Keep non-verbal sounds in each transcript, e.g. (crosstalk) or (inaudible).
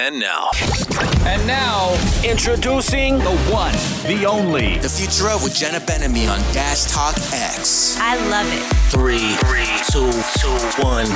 And now, And now, introducing the one, the only. The future of with Jenna Ben-Ami on Dash Talk X. I love it. Three, two, two, one.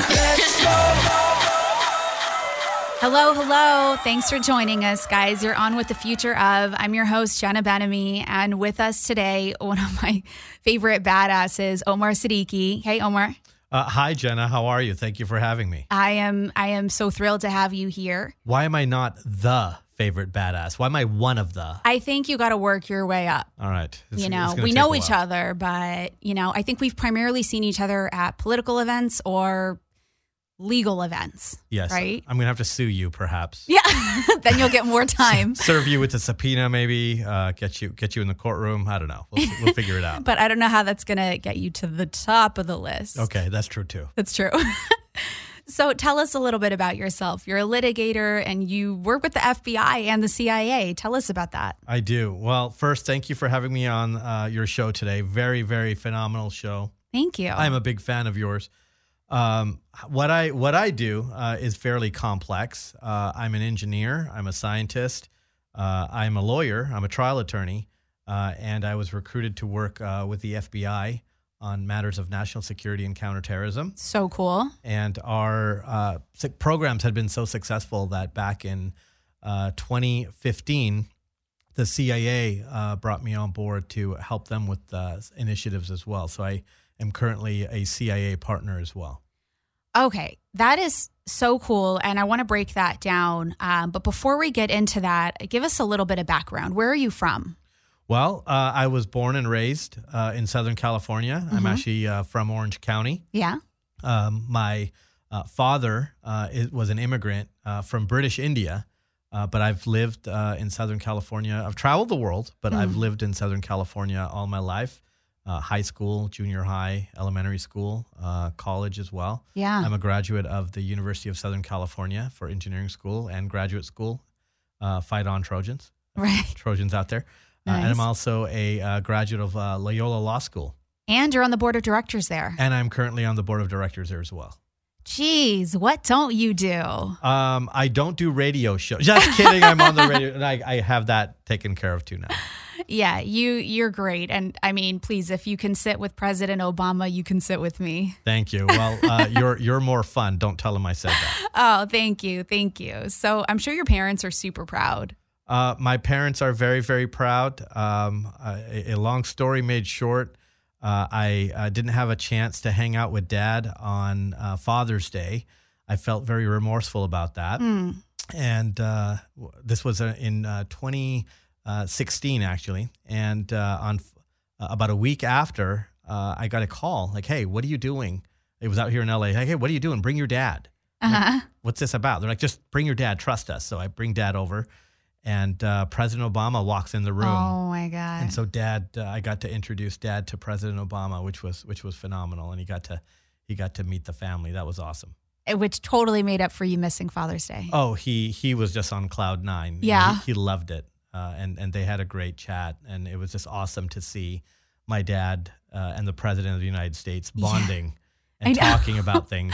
Hello, hello. Thanks for joining us, guys. You're on with the future of. I'm your host, Jenna Ben-Ami, and with us today, one of my (laughs) favorite badasses, Omar Siddiqui. Hey, Omar. Uh, hi, Jenna. How are you? Thank you for having me. I am I am so thrilled to have you here. Why am I not the favorite badass? Why am I one of the? I think you got to work your way up. All right. It's- you know, we know each other, but you know, I think we've primarily seen each other at political events or legal events. Yes. Right? I'm gonna have to sue you, perhaps. Yeah. (laughs) then you'll get more (laughs) time. Serve you with a subpoena, maybe. Uh, get you get you in the courtroom. I don't know. We'll, we'll figure it (laughs) out. But I don't know how that's going to get you to the top of the list. Okay, that's true too. That's true. so tell us a little bit about yourself. You're a litigator and you work with the FBI and the CIA. Tell us about that. I do. Well, first, thank you for having me on uh, your show today. Very, very phenomenal show. Thank you. I'm a big fan of yours. Um, what I what I do uh, is fairly complex. Uh, I'm an engineer. I'm a scientist. Uh, I'm a lawyer. I'm a trial attorney, uh, and I was recruited to work uh, with the FBI on matters of national security and counterterrorism. so cool. And our uh, programs had been so successful that back in uh, 2015, the CIA uh, brought me on board to help them with uh, initiatives as well. So I am currently a CIA partner as well. Okay. That is so cool. And I want to break that down. Um, but before we get into that, give us a little bit of background. Where are you from? Well, uh, I was born and raised uh, in Southern California. I'm actually uh, from Orange County. Yeah. Um, my uh, father uh, is, was an immigrant uh, from British India, uh, but I've lived uh, in Southern California. I've traveled the world, but I've lived in Southern California all my life uh, high school, junior high, elementary school, uh, college as well. Yeah. I'm a graduate of the University of Southern California for engineering school and graduate school. Uh, fight on Trojans. (laughs) right. Trojans out there. Uh, and I'm also a uh, graduate of uh, Loyola Law School. And you're on the board of directors there. And I'm currently on the board of directors there as well. Jeez, what don't you do? Um, I don't do radio shows. Just kidding. I'm on the radio, (laughs) and I, I have that taken care of too now. Yeah, you you're great. And I mean, please, if you can sit with President Obama, you can sit with me. Thank you. Well, uh, (laughs) you're you're more fun. Don't tell him I said that. Oh, thank you. Thank you. So I'm sure your parents are super proud. Uh, my parents are very very proud. Um, a, a long story made short. Uh, I uh, didn't have a chance to hang out with Dad on uh, Father's Day. I felt very remorseful about that. And uh, this was uh, in uh, 2016, actually. And uh, on f- uh, about a week after, uh, I got a call like, "Hey, what are you doing?" It was out here in LA. Like, "Hey, what are you doing? Bring your dad." I'm like, Uh-huh. What's this about? They're like, "Just bring your dad. Trust us." So I bring dad over, and uh, President Obama walks in the room. Oh my god. And so dad, uh, I got to introduce dad to President Obama, which was which was phenomenal, and he got to he got to meet the family. That was awesome. Which totally made up for you missing Father's Day. Oh, he he was just on cloud nine. Yeah. he, he loved it, uh, and and they had a great chat, and it was just awesome to see my dad uh, and the president of the United States bonding (laughs) and I know. talking about (laughs) things.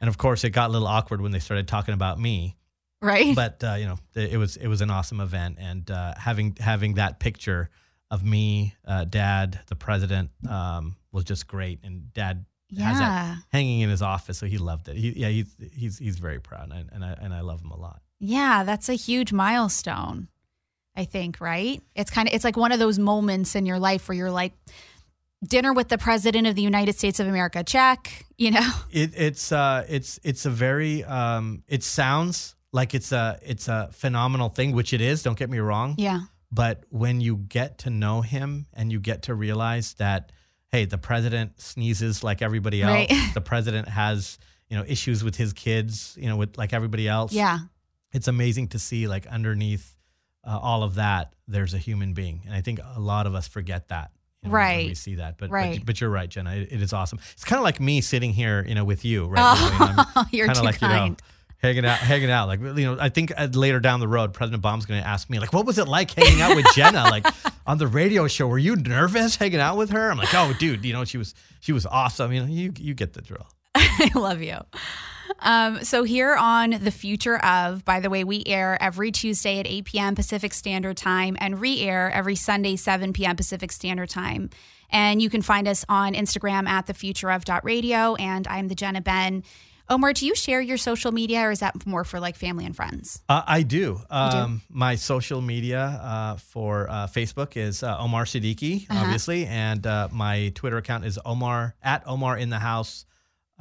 And of course, it got a little awkward when they started talking about me. Right? But uh, you know, it it was it was an awesome event, and uh, having having that picture of me, uh, dad, the president, um, was just great. And dad has Yeah. hanging in his office, so he loved it. He, yeah, he's he's he's very proud, and, and I and I love him a lot. yeah, that's a huge milestone. I think, right? It's kind of it's like one of those moments in your life where you're like dinner with the president of the United States of America, check, you know. (laughs) It, it's uh, it's it's a very um, it sounds like it's a it's a phenomenal thing, which it is. Don't get me wrong. Yeah. But when you get to know him and you get to realize that, hey, the president sneezes like everybody else. Right. (laughs) The president has you know issues with his kids, you know, with like everybody else. Yeah. it's amazing to see like underneath uh, all of that, there's a human being, and I think a lot of us forget that. you know, Right. we see that, but Right. but, but you're right, Jenna. It, it is awesome. It's kind of like me sitting here, you know, with you, right? now, you know, I'm Oh, (laughs) you're kinda too like, kind. You know, hanging out, hanging out. Like you know, I think uh, later down the road, President Obama's going to ask me, like, what was it like hanging out with Jenna, (laughs) like on the radio show? Were you nervous hanging out with her? I'm like, oh, dude, you know, she was she was awesome. You know, you you get the drill. (laughs) I love you. Um, so here on the future of, by the way, we air every Tuesday at 8 p.m. Pacific Standard Time and re-air every Sunday 7 p.m. Pacific Standard Time. And you can find us on Instagram at the future of radio. And I'm the Jenna Ben. Omar, do you share your social media or is that more for like family and friends? Uh, I do. Um, My social media uh, for uh, Facebook is uh, Omar Siddiqui, Uh-huh. obviously, and uh, my Twitter account is Omar at Omar in the house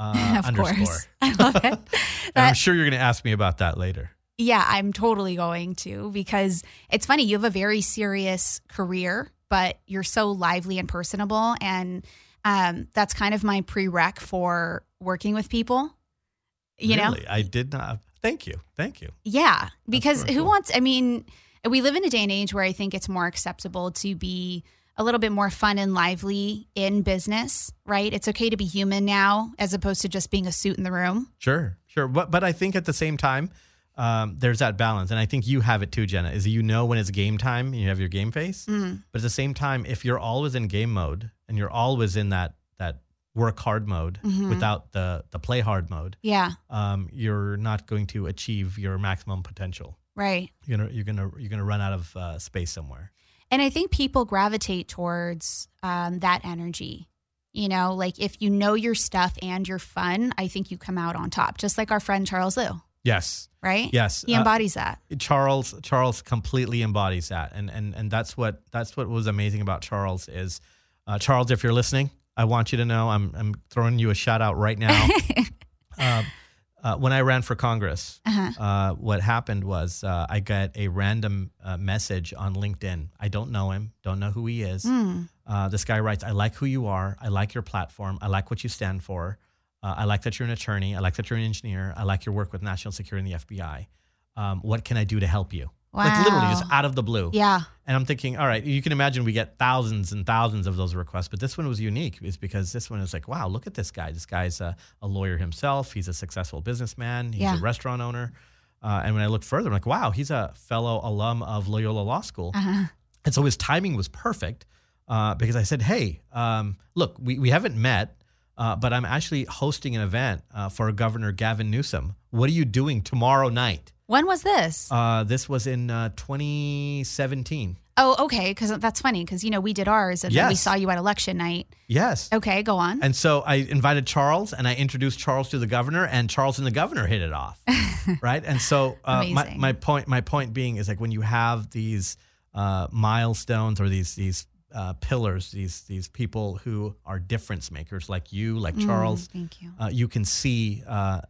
uh, (laughs) of underscore. course. (laughs) I love it. And I'm sure you're going to ask me about that later. Yeah, I'm totally going to because it's funny. You have a very serious career, but you're so lively and personable. And um, that's kind of my prereq for working with people. You know? I did not. Thank you. Thank you. Yeah, because who cool. wants? I mean, we live in a day and age where I think it's more acceptable to be a little bit more fun and lively in business, right? It's okay to be human now as opposed to just being a suit in the room. Sure, sure. But but I think at the same time, um, there's that balance, and I think you have it too, Jenna. Is you know when it's game time, and you have your game face. Mm. But at the same time, if you're always in game mode and you're always in that that work hard mode Mhm. without the the play hard mode, Yeah, um, you're not going to achieve your maximum potential. right. You're gonna you're gonna you're gonna run out of uh, space somewhere. And I think people gravitate towards um, that energy. You know, like if you know your stuff and you're fun, I think you come out on top, just like our friend Charles Liu, Yes, right? yes. He Uh, embodies that. Charles Charles completely embodies that, and and and that's what that's what was amazing about Charles is uh, Charles. If you're listening, I want you to know I'm I'm throwing you a shout out right now. um, (laughs) uh, when I ran for Congress, Uh-huh. uh, what happened was uh, I got a random uh, message on LinkedIn. I don't know him, don't know who he is. Mm. Uh, this guy writes, I like who you are. I like your platform. I like what you stand for. Uh, I like that you're an attorney. I like that you're an engineer. I like your work with national security and the FBI. Um, what can I do to help you? Like literally just out of the blue. Yeah. And I'm thinking, all right, you can imagine we get thousands and thousands of those requests, but this one was unique is because this one is like, wow, look at this guy. This guy's a, a lawyer himself. He's a successful businessman. He's Yeah. a restaurant owner. Uh, and when I looked further, I'm like, wow, he's a fellow alum of Loyola Law School. Uh-huh. And so his timing was perfect uh, because I said, hey, um, look, we, we haven't met, uh, but I'm actually hosting an event uh, for Governor Gavin Newsom. What are you doing tomorrow night? When was this? Uh, this was in uh, 2017. oh, okay. Because that's funny. Because you know we did ours, and then we saw you at election night. Yes. Okay, go on. And so I invited Charles and I introduced Charles to the governor, and Charles and the governor hit it off. (laughs) right. And so uh, my, my point my point being is like when you have these uh, milestones or these these uh, pillars, these these people who are difference makers like you, like Charles, Mm, thank you. uh, you can see uh,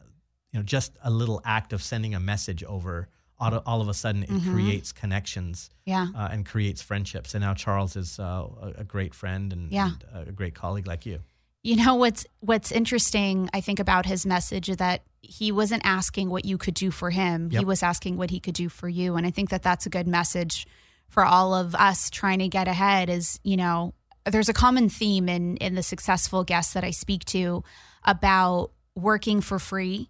you know just a little act of sending a message over. All, all of a sudden, it Mm-hmm. creates connections Yeah. uh, and creates friendships. And now Charles is uh, a, a great friend and, Yeah. and a great colleague like you. You know what's what's interesting I think about his message is that he wasn't asking what you could do for him. He was asking what he could do for you and I think that that's a good message for all of us trying to get ahead is, you know, there's a common theme in in the successful guests that I speak to about working for free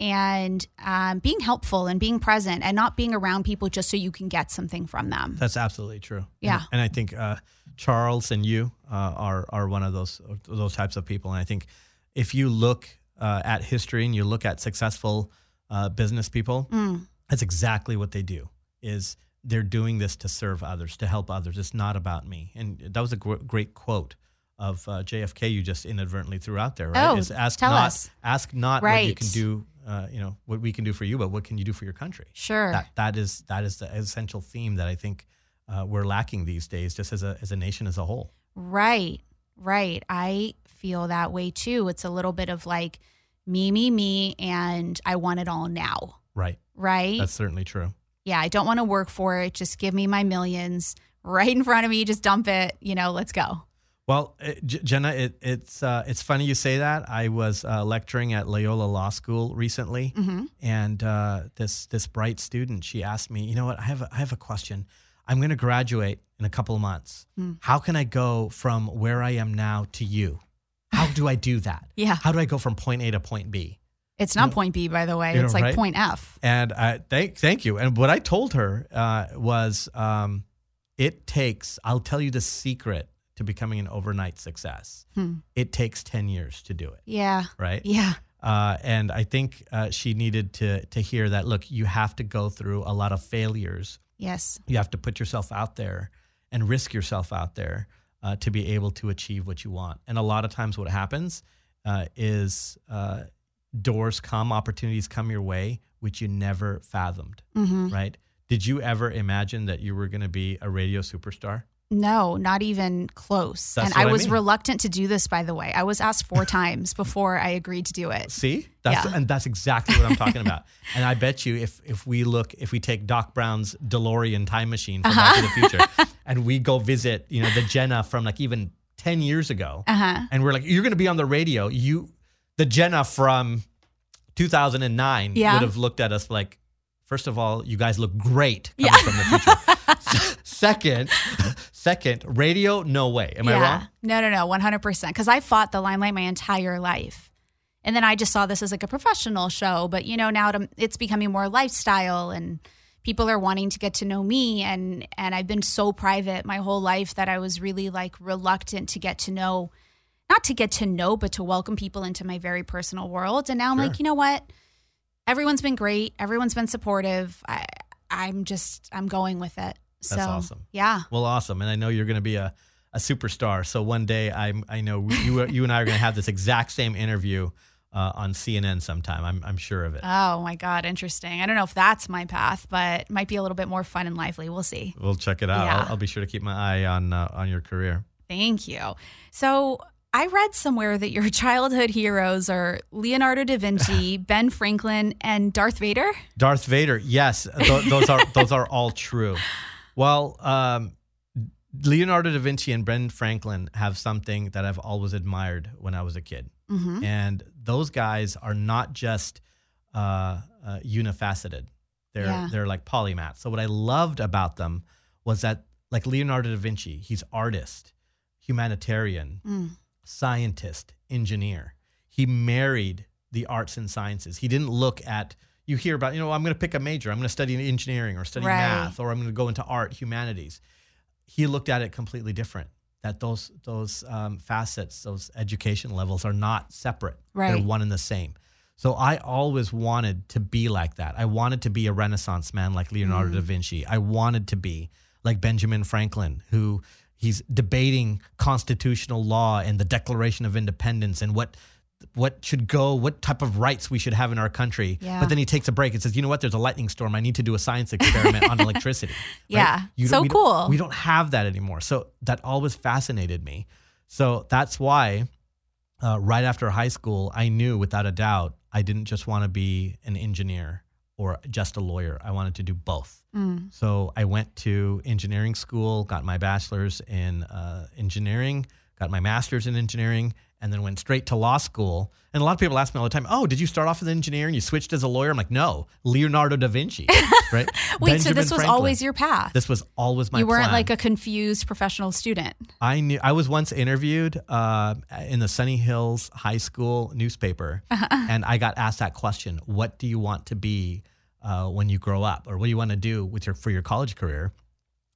and um, being helpful and being present and not being around people just so you can get something from them. That's absolutely true. Yeah. and, and I think uh, Charles and you uh, are are one of those those types of people. And I think if you look uh, at history and you look at successful uh, business people, Mm. that's exactly what they do. Is they're doing this to serve others, to help others. It's not about me. And that was a gr- great quote of uh, JFK you just inadvertently threw out there, right? Oh, Is ask tell not us. ask not what you can do, uh, you know, what we can do for you, but what can you do for your country? Sure. that that is that is the essential theme that I think uh, we're lacking these days, just as a as a nation as a whole. Right, right. I feel that way too. It's a little bit of like me, me, me, and I want it all now. Right. Right? That's certainly true. Yeah, I don't want to work for it. Just give me my millions right in front of me. Just dump it. You know, let's go. Well, J- Jenna, it, it's uh, it's funny you say that. I was uh, lecturing at Loyola Law School recently, Mm-hmm. and uh, this this bright student she asked me, you know what? I have a, I have a question. I'm going to graduate in a couple of months. Hmm. How can I go from where I am now to you? How do I do that? (laughs) Yeah. How do I go from point A to point B? It's not know- point B, by the way. you know, It's like right? point F. And I thank thank you. And what I told her uh, was, um, it takes. I'll tell you the secret to becoming an overnight success. It takes 10 years to do it, Yeah. right? Yeah. Uh, and I think uh, she needed to to hear that. Look, you have to go through a lot of failures. Yes. You have to put yourself out there and risk yourself out there uh, to be able to achieve what you want. And a lot of times, what happens uh, is uh, doors come, opportunities come your way, which you never fathomed. Mm-hmm. Right? Did you ever imagine that you were going to be a radio superstar? No, not even close. That's and I I was mean. reluctant to do this, by the way. I was asked four (laughs) times before I agreed to do it. See, that's Yeah. and that's exactly what I'm talking (laughs) about. And I bet you, if if we look, if we take Doc Brown's DeLorean time machine from Back to the Uh-huh. Future, (laughs) and we go visit, you know, the Jenna from like even ten years ago, Uh-huh. and we're like, you're going to be on the radio. You, the Jenna from 2009 Yeah. would have looked at us like, first of all, you guys look great coming from the future. (laughs) second, second, radio, no way. Am I wrong? No, no, no, 100%. Because I fought the limelight my entire life. And then I just saw this as like a professional show. But, you know, now to, um, it's becoming more lifestyle and people are wanting to get to know me. And, and I've been so private my whole life that I was really like reluctant to get to know, not to get to know, but to welcome people into my very personal world. And now I'm Sure. like, you know what? Everyone's been great. Everyone's been supportive. I, I'm just, I'm going with it. That's so, awesome. Yeah. Well, awesome, and I know you're going to be a, a superstar. So one day, I I know you (laughs) you and I are going to have this exact same interview uh, on CNN sometime. I'm I'm sure of it. Oh my God, interesting. I don't know if that's my path, but might be a little bit more fun and lively. We'll see. we'll check it out. Yeah. I'll, I'll be sure to keep my eye on uh, on your career. Thank you. So I read somewhere that your (laughs) childhood heroes are Leonardo da Vinci, (laughs) Ben Franklin, and Darth Vader. Darth Vader, yes, th- those are (laughs) those are all true. Well, um, Leonardo da Vinci and Ben Franklin have something that I've always admired when I was a kid. Mm-hmm. and those guys are not just uh, uh, unifaceted; they're Yeah. they're like polymaths. So what I loved about them was that, like Leonardo da Vinci, he's artist, humanitarian, Mm. Scientist, engineer. He married the arts and sciences. He didn't look at you hear about you know I'm going to pick a major. I'm going to study engineering or study Right. math or I'm going to go into art, humanities. He looked at it completely different. That those those um, facets, those education levels are not separate. Right. They're one and the same. So I always wanted to be like that. I wanted to be a Renaissance man like Leonardo Mm. da Vinci. I wanted to be like Benjamin Franklin, who he's debating constitutional law and the Declaration of Independence and what what should go, what type of rights we should have in our country. Yeah. But then he takes a break and says, "You know what? There's a lightning storm. I need to do a science (laughs) experiment on electricity." right? Yeah. You So don't- we don't- cool. We don't have that anymore. So that always fascinated me. So that's why uh, right after high school, I knew without a doubt I didn't just want to be an engineer or just a lawyer. I wanted to do both. Mm. So I went to engineering school, got my bachelor's in uh, engineering, got my master's in engineering, and then went straight to law school. And a lot of people ask me all the time, "Oh, did you start off as an engineer and you switched as a lawyer?" I'm like, "No, Leonardo da Vinci." (laughs) Right? Wait, so this was Franklin. always your path? This was always my path. you weren't plan. like a confused professional student. I knew I was once interviewed uh, in the Sunny Hills High School newspaper, and I got asked that question: "What do you want to be uh, when you grow up, or what do you want to do with your for your college career?"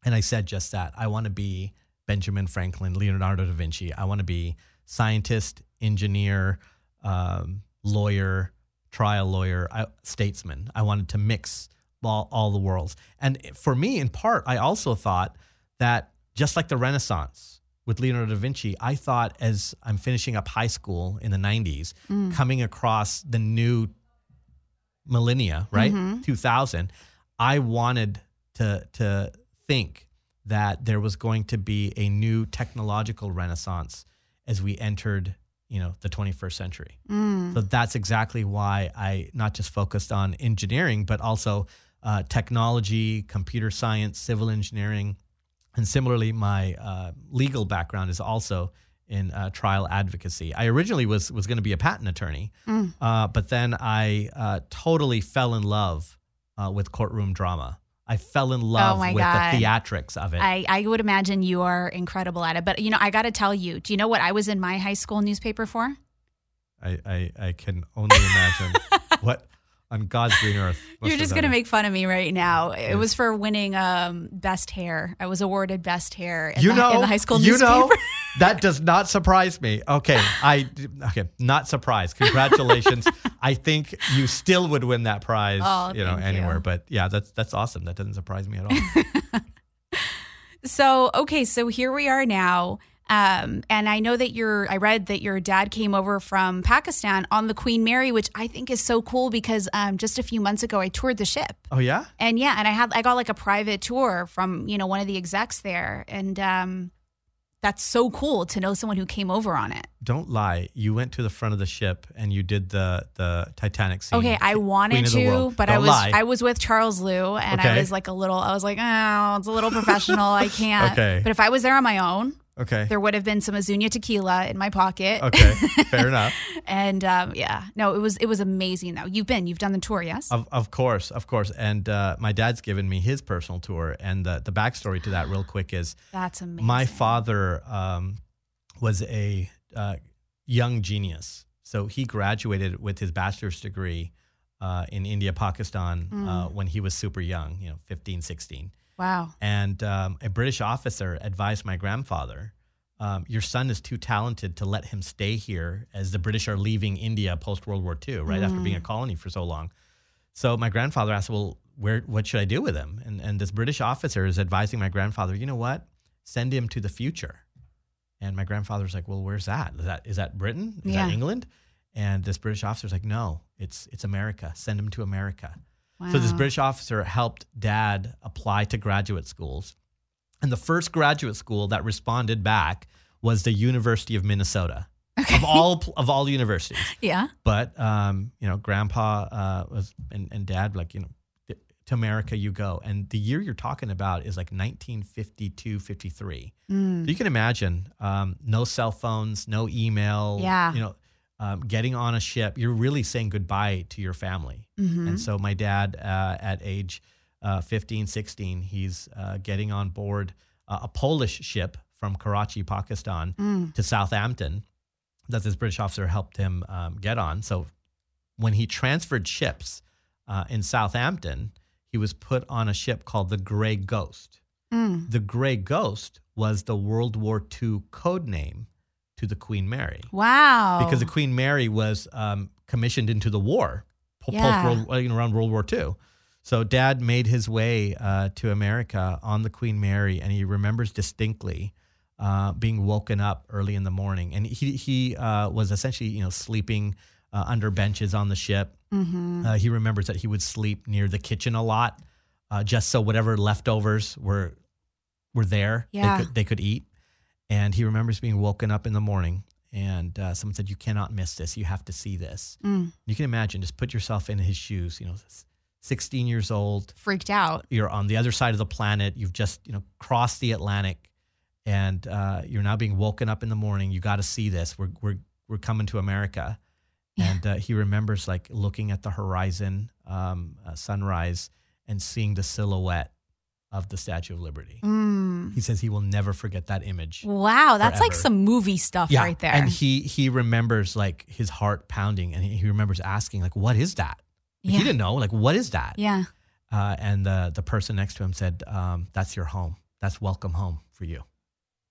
And I said just that: I want to be Benjamin Franklin, Leonardo da Vinci. I want to be scientist, engineer, um, lawyer, trial lawyer, I, statesman. I wanted to mix all, all the worlds. And for me, in part, I also thought that just like the Renaissance with Leonardo da Vinci, I thought as I'm finishing up high school in the 90s, coming across the new millennia, right? 2000, I wanted to to think that there was going to be a new technological renaissance as we entered, you know, the 21st century. So that's exactly why I not just focused on engineering, but also uh, technology, computer science, civil engineering, and similarly, my uh, legal background is also in uh, trial advocacy. I originally was was going to be a patent attorney, uh, but then I uh, totally fell in love uh, with courtroom drama. I fell in oh love Oh with God. the theatrics of it. I, I would imagine you are incredible at it. But, you know, I got to tell you, do you know what I was in my high school newspaper for? I, I, I can only imagine (laughs) what on God's green earth. (laughs) You're just gonna make fun of me right now. It was for winning um, best hair. I was awarded best hair in, you the, know, in the high school you newspaper. know, (laughs) that does not surprise me. Okay, I okay, not surprised. Congratulations. (laughs) I think you still would win that prize, Oh, you know, anywhere. you. But yeah, that's that's awesome. That doesn't surprise me at all. So, okay, so here we are now. Um, and I know that your, I read that your dad came over from Pakistan on the Queen Mary, which I think is so cool because um, just a few months ago I toured the ship. oh yeah, And yeah, and I had, I got like a private tour from, you know, one of the execs there. And um, that's so cool to know someone who came over on it. don't lie. You went to the front of the ship and you did the the Titanic scene. Okay, I wanted to, but I Don't was lie. I was with Charles Liu, and Okay. I was like a little. I was like, oh, it's a little professional. I (laughs) can't. Okay. But if I was there on my own, okay. there would have been some Azuñia tequila in my pocket. Okay, (laughs) fair enough. And um, yeah, no, it was it was amazing though. You've been, you've done the tour, yes? Of, of course, of course. And uh, my dad's given me his personal tour. And the, the backstory to that, real quick, is That's amazing. my father um, was a uh, young genius. So he graduated with his bachelor's degree uh, in India, Pakistan, uh, when he was super young, you know, 15, 16. Wow. And um, a British officer advised my grandfather, um, Your son is too talented to let him stay here as the British are leaving India post World War II, right? After being a colony for so long. So my grandfather asked, Well, where, what should I do with him? And, and this British officer is advising my grandfather, You know what? Send him to the future. And my grandfather's like, Well, where's that? Is that, is that Britain? Is Yeah. that England? And this British officer's like, No, it's, it's America. Send him to America. Wow. So this British officer helped dad apply to graduate schools. And the first graduate school that responded back was the University of Minnesota. Okay. Of all of all universities. (laughs) Yeah. But um, you know, grandpa uh, was and, and dad like, you know, to America you go. And the year you're talking about is like 1952, 53. Mm. So you can imagine um, no cell phones, no email. Yeah. You know, um, getting on a ship, you're really saying goodbye to your family. Mm-hmm. And so my dad, uh, at age uh, 15, 16, he's uh, getting on board uh, a Polish ship from Karachi, Pakistan, Mm. to Southampton that this British officer helped him um, get on. So when he transferred ships uh, in Southampton, he was put on a ship called the Grey Ghost. Mm. The Grey Ghost was the World War II code name to the Queen Mary Wow. because the Queen Mary was um, commissioned into the war Yeah. post World, you know, around World War II. So Dad made his way uh, to America on the Queen Mary, and he remembers distinctly uh, being woken up early in the morning, and he he uh, was essentially you know sleeping uh, under benches on the ship. Mhm. Uh, he remembers that he would sleep near the kitchen a lot, uh, just so whatever leftovers were were there, Yeah. they could they could eat. And he remembers being woken up in the morning, and uh, someone said, "You cannot miss this. You have to see this." Mm. You can imagine. Just put yourself in his shoes. You know, sixteen years old. Freaked out. You're on the other side of the planet. You've just you know crossed the Atlantic, and uh, you're now being woken up in the morning. You got to see this. We're we're we're coming to America. Yeah. And uh, he remembers like looking at the horizon, um, uh, sunrise, and seeing the silhouette of the Statue of Liberty. Mm. He says he will never forget that image. Wow, that's like some movie stuff right there. And he he remembers like his heart pounding, and he, he remembers asking like, "What is that?" Like, Yeah. He didn't know. Like, what is that? yeah. Uh, and the the person next to him said, um, "That's your home. That's welcome home for you."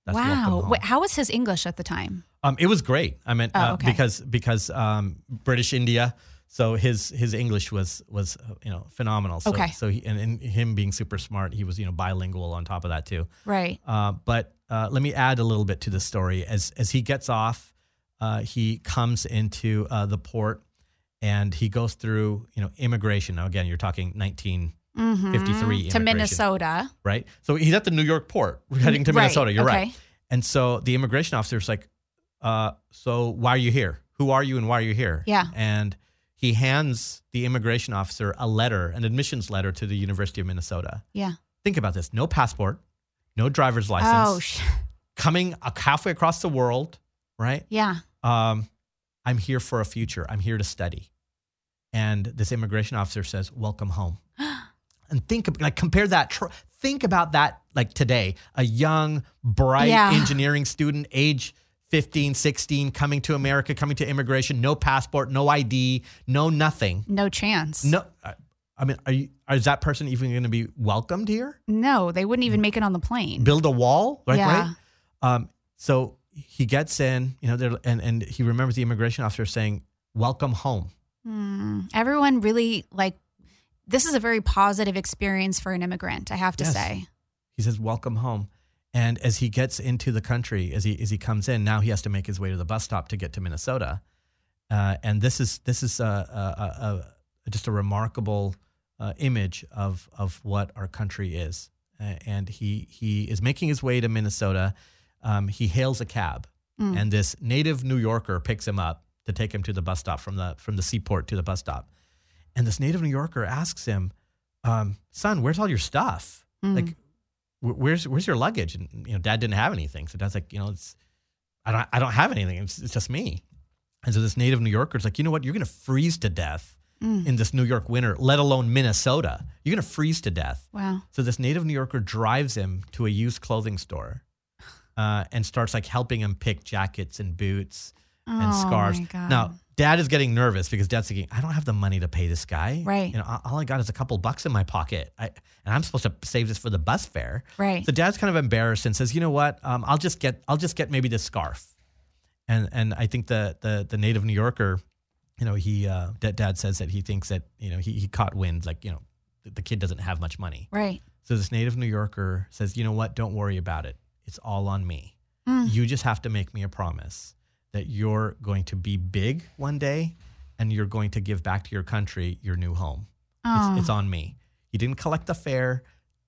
That's wow. Wait, how was his English at the time? Um, it was great. I mean, Oh, uh, because because um, British India, so his his English was was you know phenomenal. So, Okay. So he, and, and him being super smart, he was you know bilingual on top of that too. Right. Uh, but uh, let me add a little bit to the story. As as he gets off, uh, he comes into uh, the port, and he goes through you know immigration. Now again, you're talking 19 Mhm. 53 to. Minnesota. right? So he's at the New York port, heading to Right, Minnesota. You're okay. right. And so the immigration officer's like, uh, "So why are you here? Who are you, and why are you here?" Yeah. And he hands the immigration officer a letter, an admissions letter to the University of Minnesota. Yeah. Think about this: no passport, no driver's license, Oh, sh- coming a- halfway across the world, right? yeah. Um, I'm here for a future. I'm here to study. And this immigration officer says, "Welcome home." (gasps) and think of- like compare that. Tr- think about that like today, a young, bright Yeah. engineering student, age 15, 16, coming to America, coming to immigration, no passport, no ID, no nothing. No chance. No, I- mean, are you? Is that person even going to be welcomed here? No, they wouldn't even make it on the plane. Build a wall, right? Yeah. Right. Um, so he gets in, you know, and and he remembers the immigration officer saying, "Welcome home." Hmm. Everyone really like this is a very positive experience for an immigrant, I have to Yes. say. He says, "Welcome home." And as he gets into the country, as he as he comes in, now he has to make his way to the bus stop to get to Minnesota. Uh, and this is this is a, a, a, just a remarkable uh, image of of what our country is. Uh, and he he is making his way to Minnesota. Um, he hails a cab, Mm. and this native New Yorker picks him up to take him to the bus stop from the from the seaport to the bus stop. And this native New Yorker asks him, um, "Son, where's all your stuff? Mm. Like, where's where's your luggage?" And you know, Dad didn't have anything, so Dad's like, "You know, it's I don't I don't have anything. It's, it's just me." And so this native New Yorker is like, "You know what? You're gonna freeze to death Mm. in this New York winter, let alone Minnesota. You're gonna freeze to death." Wow. So this native New Yorker drives him to a used clothing store. Uh, and starts like helping him pick jackets and boots and Oh, scarves. Now, dad is getting nervous because dad's thinking, I don't have the money to pay this guy. Right. You know, all- I got is a couple bucks in my pocket. I, and I'm supposed to save this for the bus fare. Right. So dad's kind of embarrassed and says, you know what? Um, I'll just get, I'll just get maybe this scarf. And, and I think the, the, the native New Yorker, you know, he, uh, dad, dad says that he thinks that, you know, he, he caught wind, like, you know, the, the kid doesn't have much money. Right. So this native New Yorker says, you know what? Don't worry about it. It's all on me. Mm. You just have to make me a promise that you're going to be big one day and you're going to give back to your country your new home. Oh. It's, it's ah. on me. He didn't collect the fare,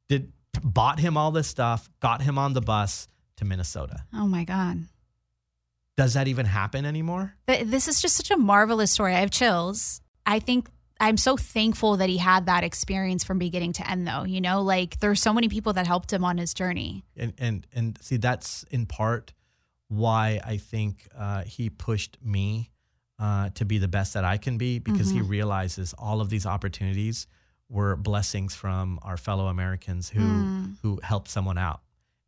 did bought him all this stuff, got him on the bus to Minnesota. oh my God. Does that even happen anymore? Th- This is just such a marvelous story. I have chills. I think I'm so thankful that he had that experience from beginning to end, though. You know, like there's so many people that helped him on his journey. and and and see that's in part why I think uh, he pushed me uh, to be the best that I can be because he realizes all of these opportunities were blessings from our fellow Americans who Mm. who helped someone out,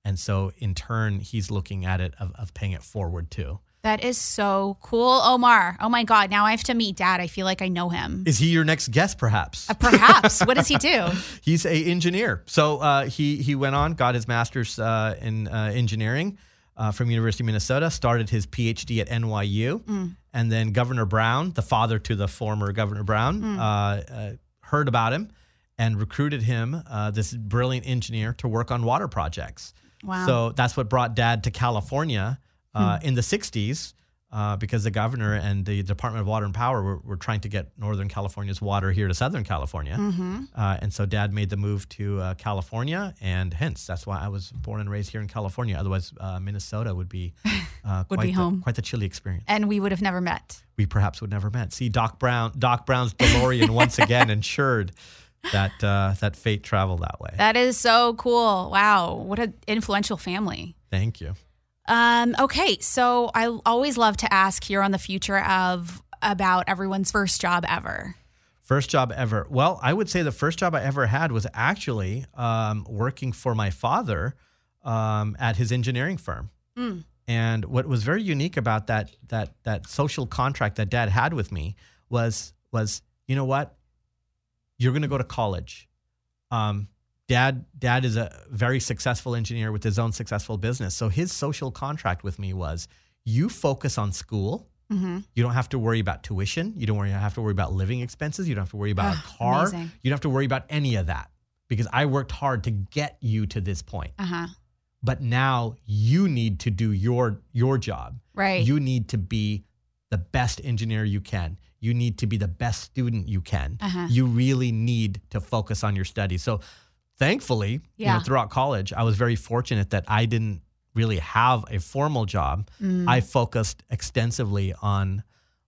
and so in turn he's looking at it of, of paying it forward too. That is so cool, Omar. Oh my God. Now I have to meet dad. I feel like I know him. Is he your next guest, perhaps? Uh, Perhaps. what does he (laughs) do? He's a engineer. So uh, he he went on, got his master's uh, in uh, engineering uh, from University of Minnesota, started his PhD at NYU, and then Governor Brown, the father to the former Governor Brown, uh, uh, heard about him and recruited him, uh, this brilliant engineer, to work on water projects. Wow. So that's what brought Dad to California uh, in the '60s. Uh, because the governor and the Department of Water and Power were, were trying to get Northern California's water here to Southern California. Uh, and so dad made the move to uh, California, and hence that's why I was born and raised here in California. Otherwise, uh, Minnesota would be (laughs) uh, Would quite, be the, quite the chilly experience. and we would have never met. We perhaps would never met. See, Doc Brown, Doc Brown's DeLorean once again (laughs) ensured that uh, that fate traveled that way. That is so cool. Wow. What an influential family. Thank you. Um, okay, so I always love to ask here on the future of about everyone's first job ever. First job ever. Well, I would say the first job I ever had was actually um, working for my father um, at his engineering firm. And what was very unique about that that that social contract that Dad had with me was was you know what, you're going to go to college. Um, Dad Dad is a very successful engineer with his own successful business. So his social contract with me was you focus on school. Mm-hmm. You don't have to worry about tuition. You don't worry, have to worry about living expenses. You don't have to worry about a Ah, car. amazing. You don't have to worry about any of that because I worked hard to get you to this point. Uh huh. But now you need to do your your job. Right. You need to be the best engineer you can. You need to be the best student you can. Uh-huh. You really need to focus on your studies. So thankfully, you know, throughout college, I was very fortunate that I didn't really have a formal job. Mm. I focused extensively on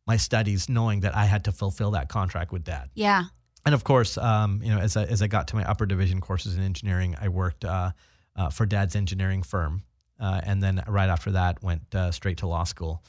my studies, knowing that I had to fulfill that contract with dad. yeah. And of course, um, you know, as I, as I got to my upper division courses in engineering, I worked uh, uh, for dad's engineering firm. Uh, and then right after that, went uh, straight to law school.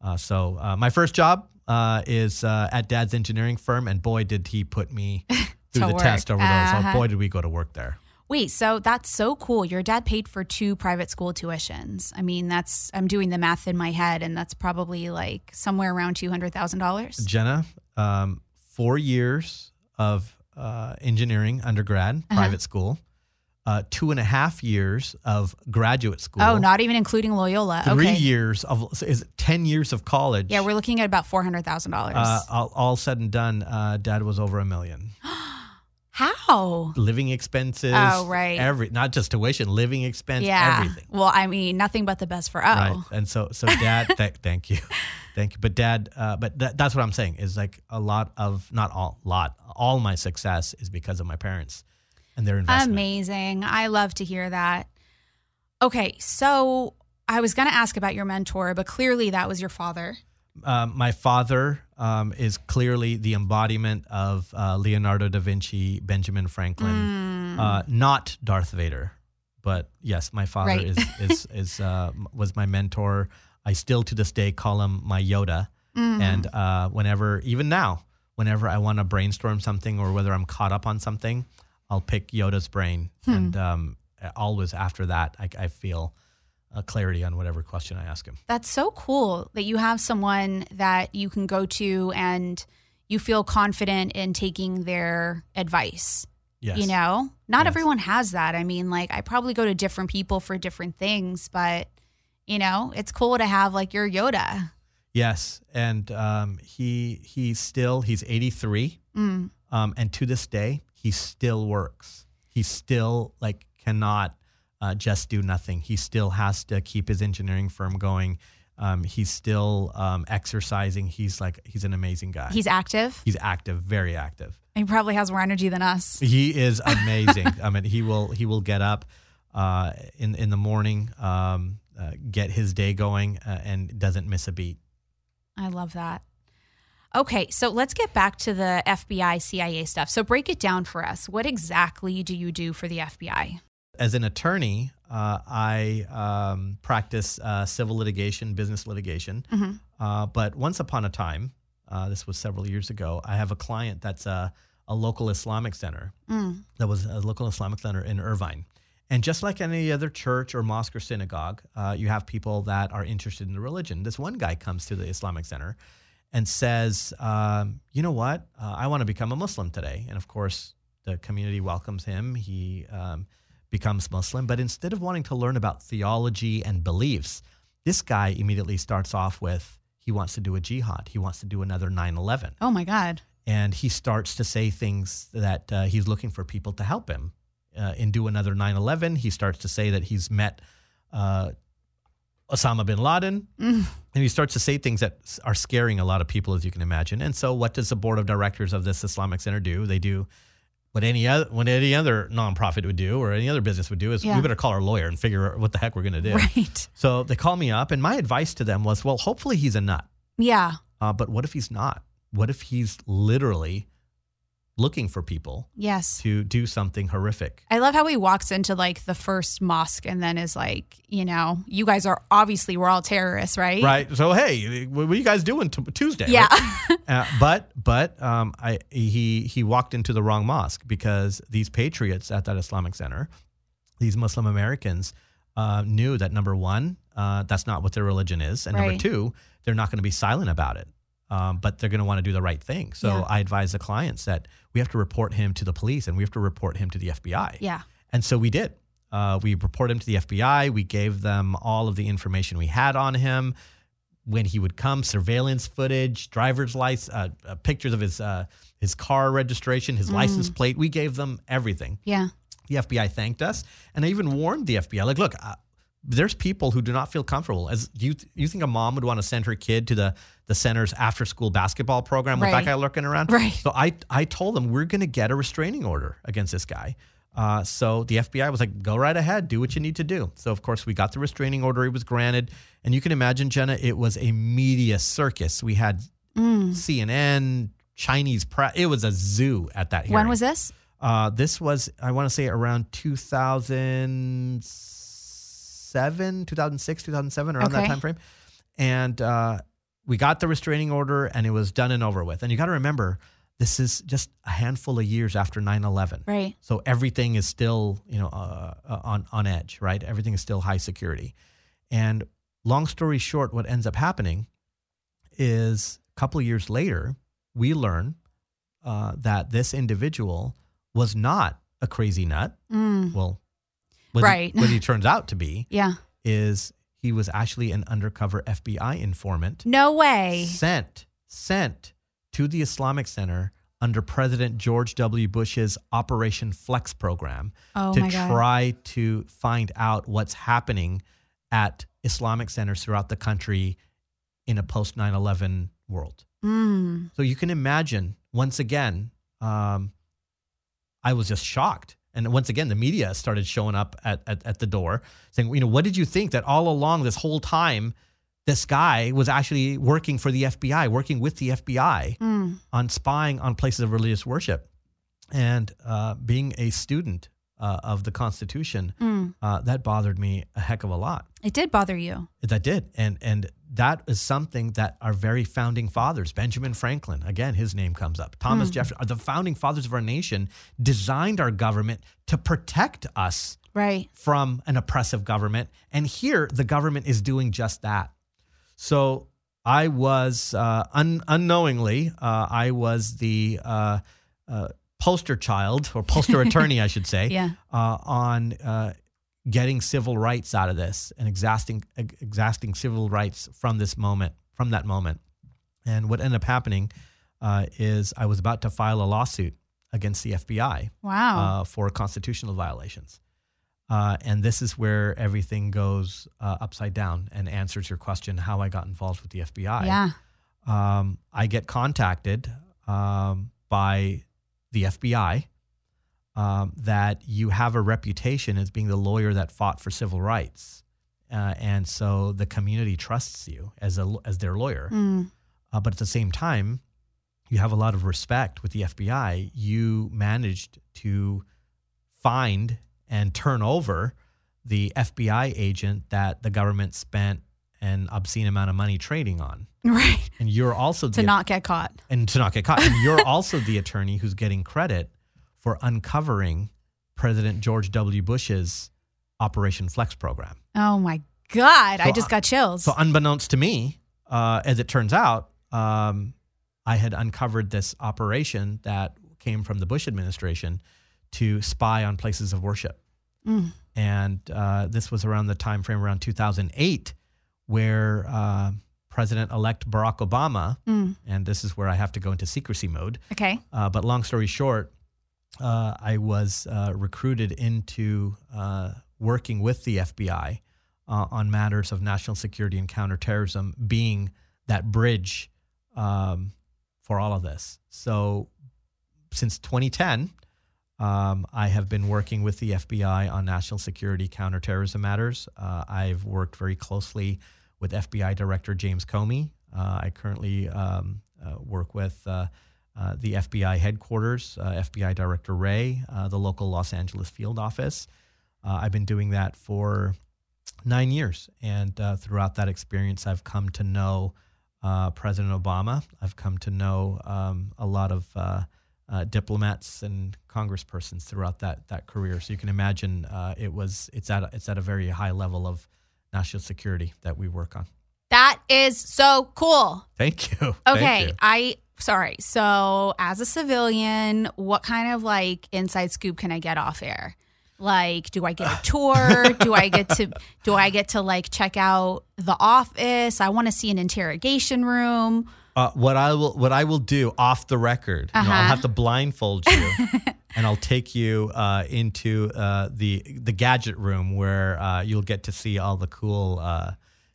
Uh, so uh, my first job uh, is uh, at dad's engineering firm. And boy, did he put me (laughs) through the work. test over those. Uh-huh. Oh, boy, did we go to work there. Wait, so that's so cool. Your dad paid for two private school tuitions. I mean, that's I'm doing the math in my head, and that's probably like somewhere around two hundred thousand dollars. Jenna, um, four years of uh, engineering undergrad, private school, uh, two and a half years of graduate school. Oh, not even including Loyola. three okay. years of is it ten years of college. Yeah, we're looking at about four hundred thousand dollars. uh, all, all said and done, uh, dad was over a million. (gasps) (gasps) (gasps) How? Living expenses. Oh, right. Every not just tuition, living expense, Yeah. everything. Well, I mean, nothing but the best for O. Right. And so, so dad, (laughs) th- thank you, thank you. But dad, uh, but that, that's what I'm saying is like a lot of not all lot all my success is because of my parents and their investment. Amazing. I love to hear that. Okay, so I was going to ask about your mentor, but clearly that was your father. Um, my father um, is clearly the embodiment of uh, Leonardo da Vinci, Benjamin Franklin, uh, not Darth Vader, but yes, my father Right. is is (laughs) is uh, was my mentor. I still to this day call him my Yoda, and uh, whenever, even now, whenever I want to brainstorm something or whether I'm caught up on something, I'll pick Yoda's brain, and um, always after that, I, I feel uh, clarity on whatever question I ask him. That's so cool that you have someone that you can go to and you feel confident in taking their advice. Yes. You know, not Yes. everyone has that. I mean, like, I probably go to different people for different things, but, you know, it's cool to have like your Yoda. Yes, and um, he he's still he's 83, Mm. um, and to this day he still works. He still like cannot uh, just do nothing. He still has to keep his engineering firm going. Um, he's still um, exercising. He's like he's an amazing guy. He's active. he's active, very active. He probably has more energy than us. He is (laughs) amazing. I mean, he will he will get up uh, in in the morning, um, uh, get his day going, uh, and doesn't miss a beat. I love that. Okay, so let's get back to the FBI CIA stuff. So break it down for us. What exactly do you do for the FBI? As an attorney, uh, I um, practice uh, civil litigation, business litigation. Uh, but once upon a time, uh, this was several years ago, I have a client that's a, a local Islamic center. That was a local Islamic center in Irvine. And just like any other church or mosque or synagogue, uh, you have people that are interested in the religion. This one guy comes to the Islamic center and says, um, "You know what? Uh, I want to become a Muslim today." And of course, the community welcomes him. He um, becomes Muslim, but instead of wanting to learn about theology and beliefs, this guy immediately starts off with he wants to do a jihad. He wants to do another 9/11 Oh my God. and he starts to say things that uh, he's looking for people to help him uh, in do another 9-11 he starts to say that he's met uh, osama bin laden. And he starts to say things that are scaring a lot of people as you can imagine. And so what does the board of directors of this islamic center do? They do what any other what any other nonprofit would do or any other business would do is Yeah. we better call our lawyer and figure out what the heck we're going to do Right. so they call me up and my advice to them was well hopefully he's a nut Yeah. uh, but what if he's not? What if he's literally looking for people Yes. to do something horrific? I love how he walks into like the first mosque and then is like, you know, you guys are obviously we're all terrorists, right? Right. So hey, what are you guys doing t- Tuesday? Yeah. right? (laughs) (laughs) uh, but but um, I he he walked into the wrong mosque because these patriots at that Islamic center, these Muslim Americans, uh, knew that number one, uh, that's not what their religion is, and number two, they're not going to be silent about it. Um, but they're going to want to do the right thing. So Yeah. I advise the clients that we have to report him to the police and we have to report him to the FBI. yeah. And so we did. Uh, we reported him to the FBI. We gave them all of the information we had on him, when he would come, surveillance footage, driver's license, uh, uh, pictures of his uh, his car registration, his license plate. We gave them everything. Yeah. The FBI thanked us, and I even warned the FBI, like, look, uh, there's people who do not feel comfortable. As you, you think a mom would want to send her kid to the the center's after school basketball program with Right. that guy lurking around? Right. So I I told them we're going to get a restraining order against this guy. Uh, so the FBI was like, go right ahead, do what you need to do. So of course we got the restraining order. It was granted, and you can imagine, Jenna, it was a media circus. We had CNN, Chinese press. It was a zoo at that. When was this? Uh, this was, I want to say, around 2007, 2006, 2007, around that Okay. time frame. And uh, we got the restraining order, and it was done and over with. And you got to remember, this is just a handful of years after 9/11. Right. So everything is still, you know, uh, uh, on on edge, right? Everything is still high security. And long story short, what ends up happening is a couple of years later, we learn uh, that this individual was not a crazy nut. Mm. Well, what Right. He, what he turns out to be (laughs) Yeah. is he was actually an undercover FBI informant No way. sent sent to the Islamic Center under President George W. Bush's Operation Flex program Oh to try to find out what's happening at Islamic centers throughout the country in a post 9/11 world. Mm. So you can imagine once again, um, I was just shocked. And once again, the media started showing up at, at, at the door saying, you know, what did you think that all along this whole time, this guy was actually working for the FBI, working with the FBI Mm. on spying on places of religious worship? And uh, being a student uh, of the Constitution, Mm. uh, that bothered me a heck of a lot. It did bother you. That did, and and that is something that our very founding fathers, Benjamin Franklin, again his name comes up, Thomas Jefferson, the founding fathers of our nation, designed our government to protect us Right. from an oppressive government, and here the government is doing just that. So I was uh, un- unknowingly, uh, I was the uh, uh, poster child or poster (laughs) attorney, I should say, Yeah. uh, on uh, getting civil rights out of this and exhausting exhausting civil rights from this moment, from that moment. And what ended up happening uh, is I was about to file a lawsuit against the FBI Wow. uh, for constitutional violations. Uh, and this is where everything goes uh, upside down and answers your question how I got involved with the FBI yeah. um, I get contacted um, by the FBI um, that you have a reputation as being the lawyer that fought for civil rights, uh, and so the community trusts you as a as their lawyer. Mm. Uh, but at the same time, you have a lot of respect with the FBI. You managed to find and turn over the FBI agent that the government spent an obscene amount of money trading on. (laughs) Right. And you're also To not get caught. and to not get caught. And you're (laughs) also the attorney who's getting credit for uncovering President George W. Bush's Operation Flex program. Oh my God. I just got chills. So, unbeknownst to me, uh, as it turns out, um, I had uncovered this operation that came from the Bush administration to spy on places of worship. Mm. And uh, this was around the time frame around 2008, where uh, President-elect Barack Obama, Mm. and this is where I have to go into secrecy mode. Okay. Uh, but long story short, uh, I was uh, recruited into uh, working with the FBI uh, on matters of national security and counterterrorism, being that bridge um, for all of this. So since 2010, um, I have been working with the FBI on national security counterterrorism matters. Uh, I've worked very closely with FBI Director James Comey. Uh, I currently um, uh, work with uh, uh, the FBI headquarters, FBI Director Wray, the local Los Angeles field office. I've been doing that for nine years. And throughout that experience, I've come to know President Obama. I've come to know um, a lot of uh, diplomats and congresspersons throughout that that career. So you can imagine uh, it was it's at a, it's at a very high level of national security that we work on. That is so cool. Thank you. (laughs) Thank Okay, you. I sorry. So, as a civilian, what kind of like inside scoop can I get off air? Like, do I get a (laughs) tour? do I get to do I get to like check out the office? I want to see an interrogation room. Uh, what I will what I will do off the record, you know, I'll Uh-huh. have to blindfold you, (laughs) and I'll take you uh, into uh, the the gadget room where uh, you'll get to see all the cool uh,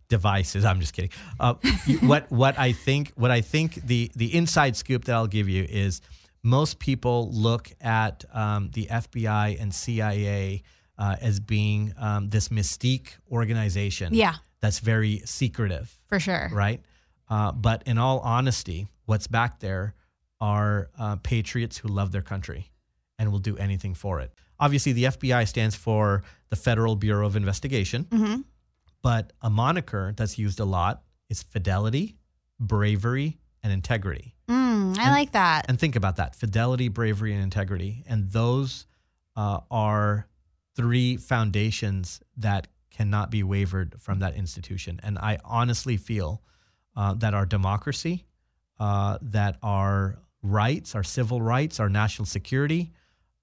devices. I'm just kidding. Uh, (laughs) what what I think what I think the the inside scoop that I'll give you is most people look at um, the FBI and CIA uh, as being um, this mystique organization. Yeah. that's very secretive For sure. right? Uh, but in all honesty, what's back there are uh, patriots who love their country and will do anything for it. Obviously, the FBI stands for the Federal Bureau of Investigation, Mhm. but a moniker that's used a lot is fidelity, bravery, and integrity. Mm. I like that. And think about that fidelity, bravery, and integrity. And those uh, are three foundations that cannot be wavered from that institution. And I honestly feel uh, that our democracy, uh, that our rights, our civil rights, our national security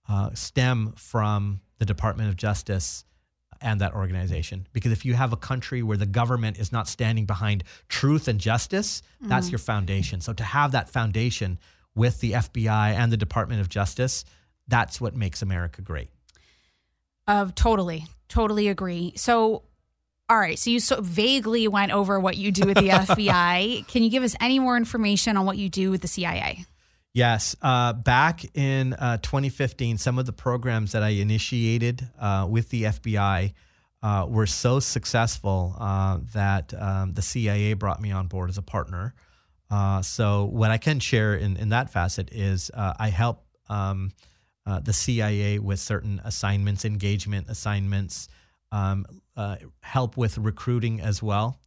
uh, stem from the Department of Justice and that organization. Because if you have a country where the government is not standing behind truth and justice, that's your foundation. So to have that foundation with the FBI and the Department of Justice, that's what makes America great. Uh, totally, totally agree. So, all right. So you so vaguely went over what you do with the (laughs) FBI. Can you give us any more information on what you do with the CIA? Yes. Uh, back in uh, 2015, some of the programs that I initiated uh, with the FBI uh, were so successful uh, that um, the CIA brought me on board as a partner. Uh, so, what I can share in, in that facet is I help um, the CIA with certain assignments, engagement assignments, um, help with recruiting as well,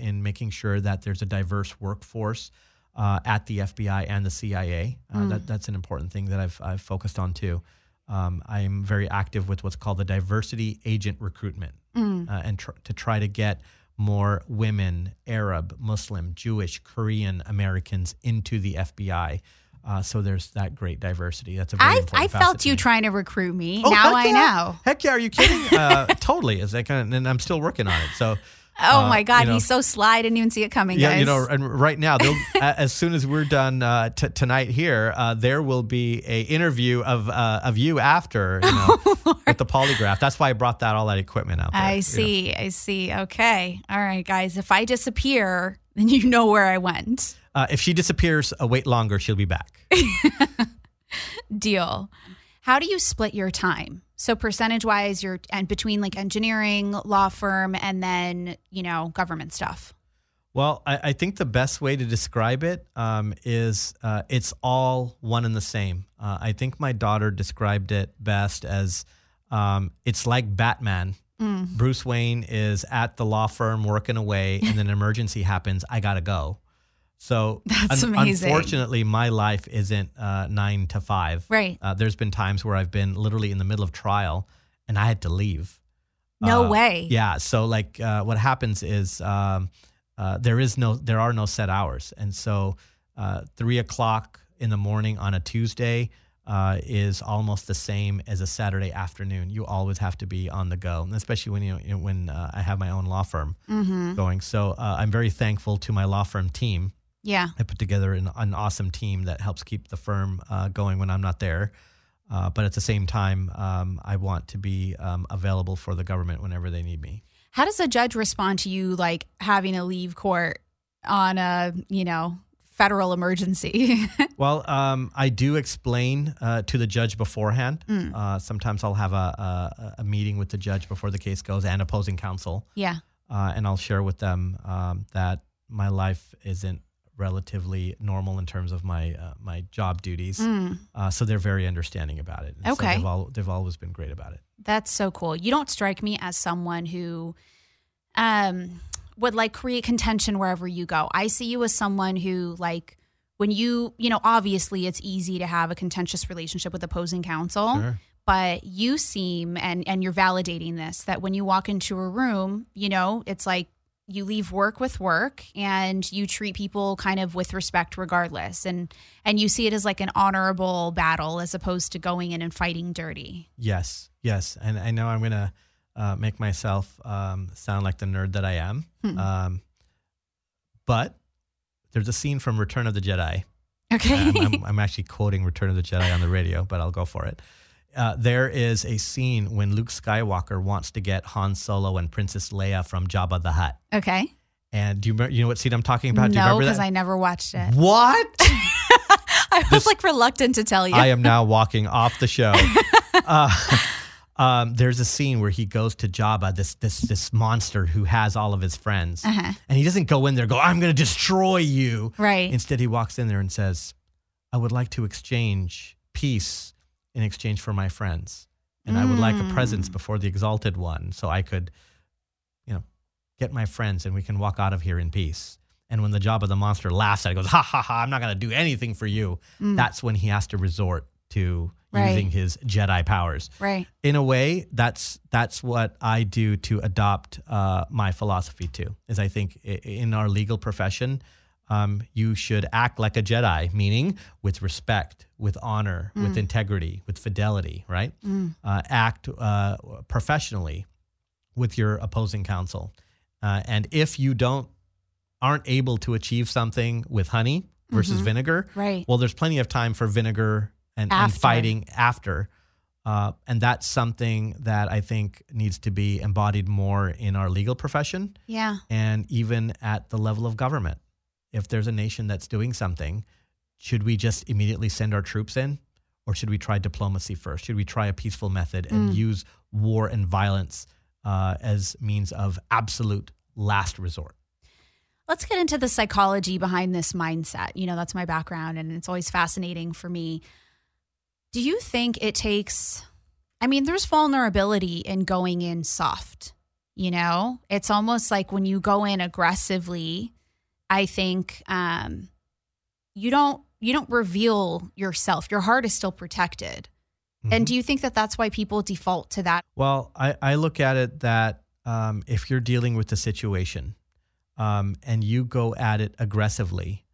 in making sure that there's a diverse workforce uh, at the FBI and the CIA. Uh, mm. that, that's an important thing that I've, I've focused on too. Um, I'm very active with what's called the diversity agent recruitment mm. uh, and tr- to try to get more women, Arab, Muslim, Jewish, Korean Americans into the FBI. Uh, so there's that great diversity. That's a very I, I felt you me. trying to recruit me. Oh, now I yeah. know. Heck yeah, are you kidding? uh, (laughs) totally. Is that kind of, and I'm still working on it. So Oh uh, my God, you know, he's so sly. I didn't even see it coming. Yeah, guys. you know, and right now, (laughs) as soon as we're done uh, t- tonight here, uh, there will be a interview of uh, of you after you (laughs) know, oh, with the polygraph. That's why I brought that all that equipment out. There, I see. know. I see. Okay, all right, guys. If I disappear, then you know where I went. Uh, if she disappears, uh, wait longer. She'll be back. (laughs) Deal. How do you split your time? So percentage wise, you're and between like engineering, law firm, and then you know government stuff. Well, I, I think the best way to describe it um, is uh, it's all one and the same. Uh, I think my daughter described it best as um, it's like Batman. Mm. Bruce Wayne is at the law firm working away, and then an emergency happens. I gotta go. So (laughs) that's un- amazing. Unfortunately, my life isn't uh, nine to five. Right. Uh, there's been times where I've been literally in the middle of trial and I had to leave. No uh, way. Yeah. So like, uh, what happens is um, uh, there is no, there are no set hours, and so uh, three o'clock in the morning on a Tuesday. Uh, is almost the same as a Saturday afternoon. You always have to be on the go, and especially when you, you know, when uh, I have my own law firm mm-hmm. going. So uh, I'm very thankful to my law firm team yeah. I put together an, an awesome team that helps keep the firm uh, going when I'm not there. Uh, but at the same time, um, I want to be um, available for the government whenever they need me. How does a judge respond to you like having to leave court on a, you know, federal emergency? (laughs) well, um, I do explain uh, to the judge beforehand. Mm. Uh, sometimes I'll have a, a, a, meeting with the judge before the case goes and opposing counsel. Yeah. Uh, and I'll share with them um, that my life isn't relatively normal in terms of my uh, my job duties. Mm. Uh, so they're very understanding about it. And okay, so they've, all, they've always been great about it. That's so cool. You don't strike me as someone who um, would like create contention wherever you go. I see you as someone who like when you you know obviously it's easy to have a contentious relationship with opposing counsel. Sure. But you seem and and you're validating this that when you walk into a room, you know, it's like you leave work with work and you treat people kind of with respect regardless. And and you see it as like an honorable battle as opposed to going in and fighting dirty. Yes yes. And i know i'm gonna uh, make myself um, sound like the nerd that i am. Hmm. um, but there's a scene from return of the jedi. Okay. I'm, I'm, I'm (laughs) actually quoting return of the jedi on the radio but i'll go for it uh, there is a scene when Luke Skywalker wants to get Han Solo and Princess Leia from Jabba the Hutt. Okay. And do you remember, you know what scene I'm talking about? No, do you remember because I never watched it. What? (laughs) I was this, like reluctant to tell you. I am now (laughs) walking off the show. (laughs) uh, um, there's a scene where he goes to Jabba, this this this monster who has all of his friends, uh-huh. and he doesn't go in there go, "I'm going to destroy you." Right. Instead, he walks in there and says, "I would like to exchange peace in exchange for my friends. And mm. I would like a presence mm. before the exalted one so I could, you know, get my friends and we can walk out of here in peace. And when the Jabba the monster laughs at it, goes, ha ha ha, I'm not going to do anything for you. That's when he has to resort to Mm. Right. using his Jedi powers. Right. In a way, that's that's what I do to adopt uh, my philosophy too. Is I think in our legal profession, um, you should act like a Jedi, meaning with respect, with honor, with integrity, with fidelity. Right? Uh, act uh, professionally with your opposing counsel. Uh, and if you don't aren't able to achieve something with honey versus vinegar, Right. well, there's plenty of time for vinegar and, and fighting after. Uh, and that's something that I think needs to be embodied more in our legal profession Yeah. and even at the level of government. If there's a nation that's doing something, should we just immediately send our troops in? Or should we try diplomacy first? Should we try a peaceful method and use war and violence uh, as means of absolute last resort? Let's get into the psychology behind this mindset. You know, that's my background and it's always fascinating for me. Do you think it takes, I mean, there's vulnerability in going in soft, you know? It's almost like when you go in aggressively, I think um, you don't you don't reveal yourself. Your heart is still protected. And do you think that that's why people default to that? Well, I, I look at it that um, if you're dealing with the situation um, and you go at it aggressively,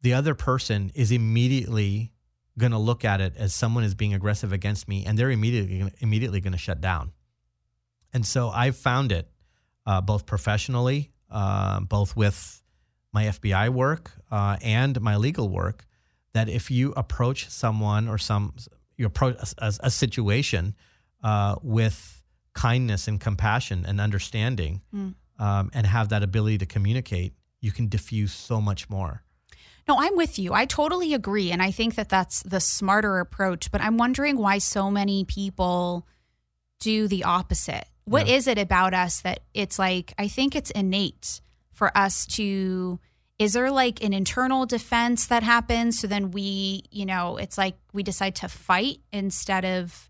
the other person is immediately going to look at it as someone is being aggressive against me, and they're immediately immediately going to shut down. And so I've found it uh, both professionally, uh, both with my FBI work uh, and my legal work, that if you approach someone or some you approach a, a, situation uh, with kindness and compassion and understanding, um, and have that ability to communicate, you can diffuse so much more. No, I'm with you. I totally agree. And I think that that's the smarter approach. But I'm wondering why so many people do the opposite. What is Yeah. it about us that it's like, I think it's innate for us to. Is there like an internal defense that happens? So then we, you know, it's like we decide to fight instead of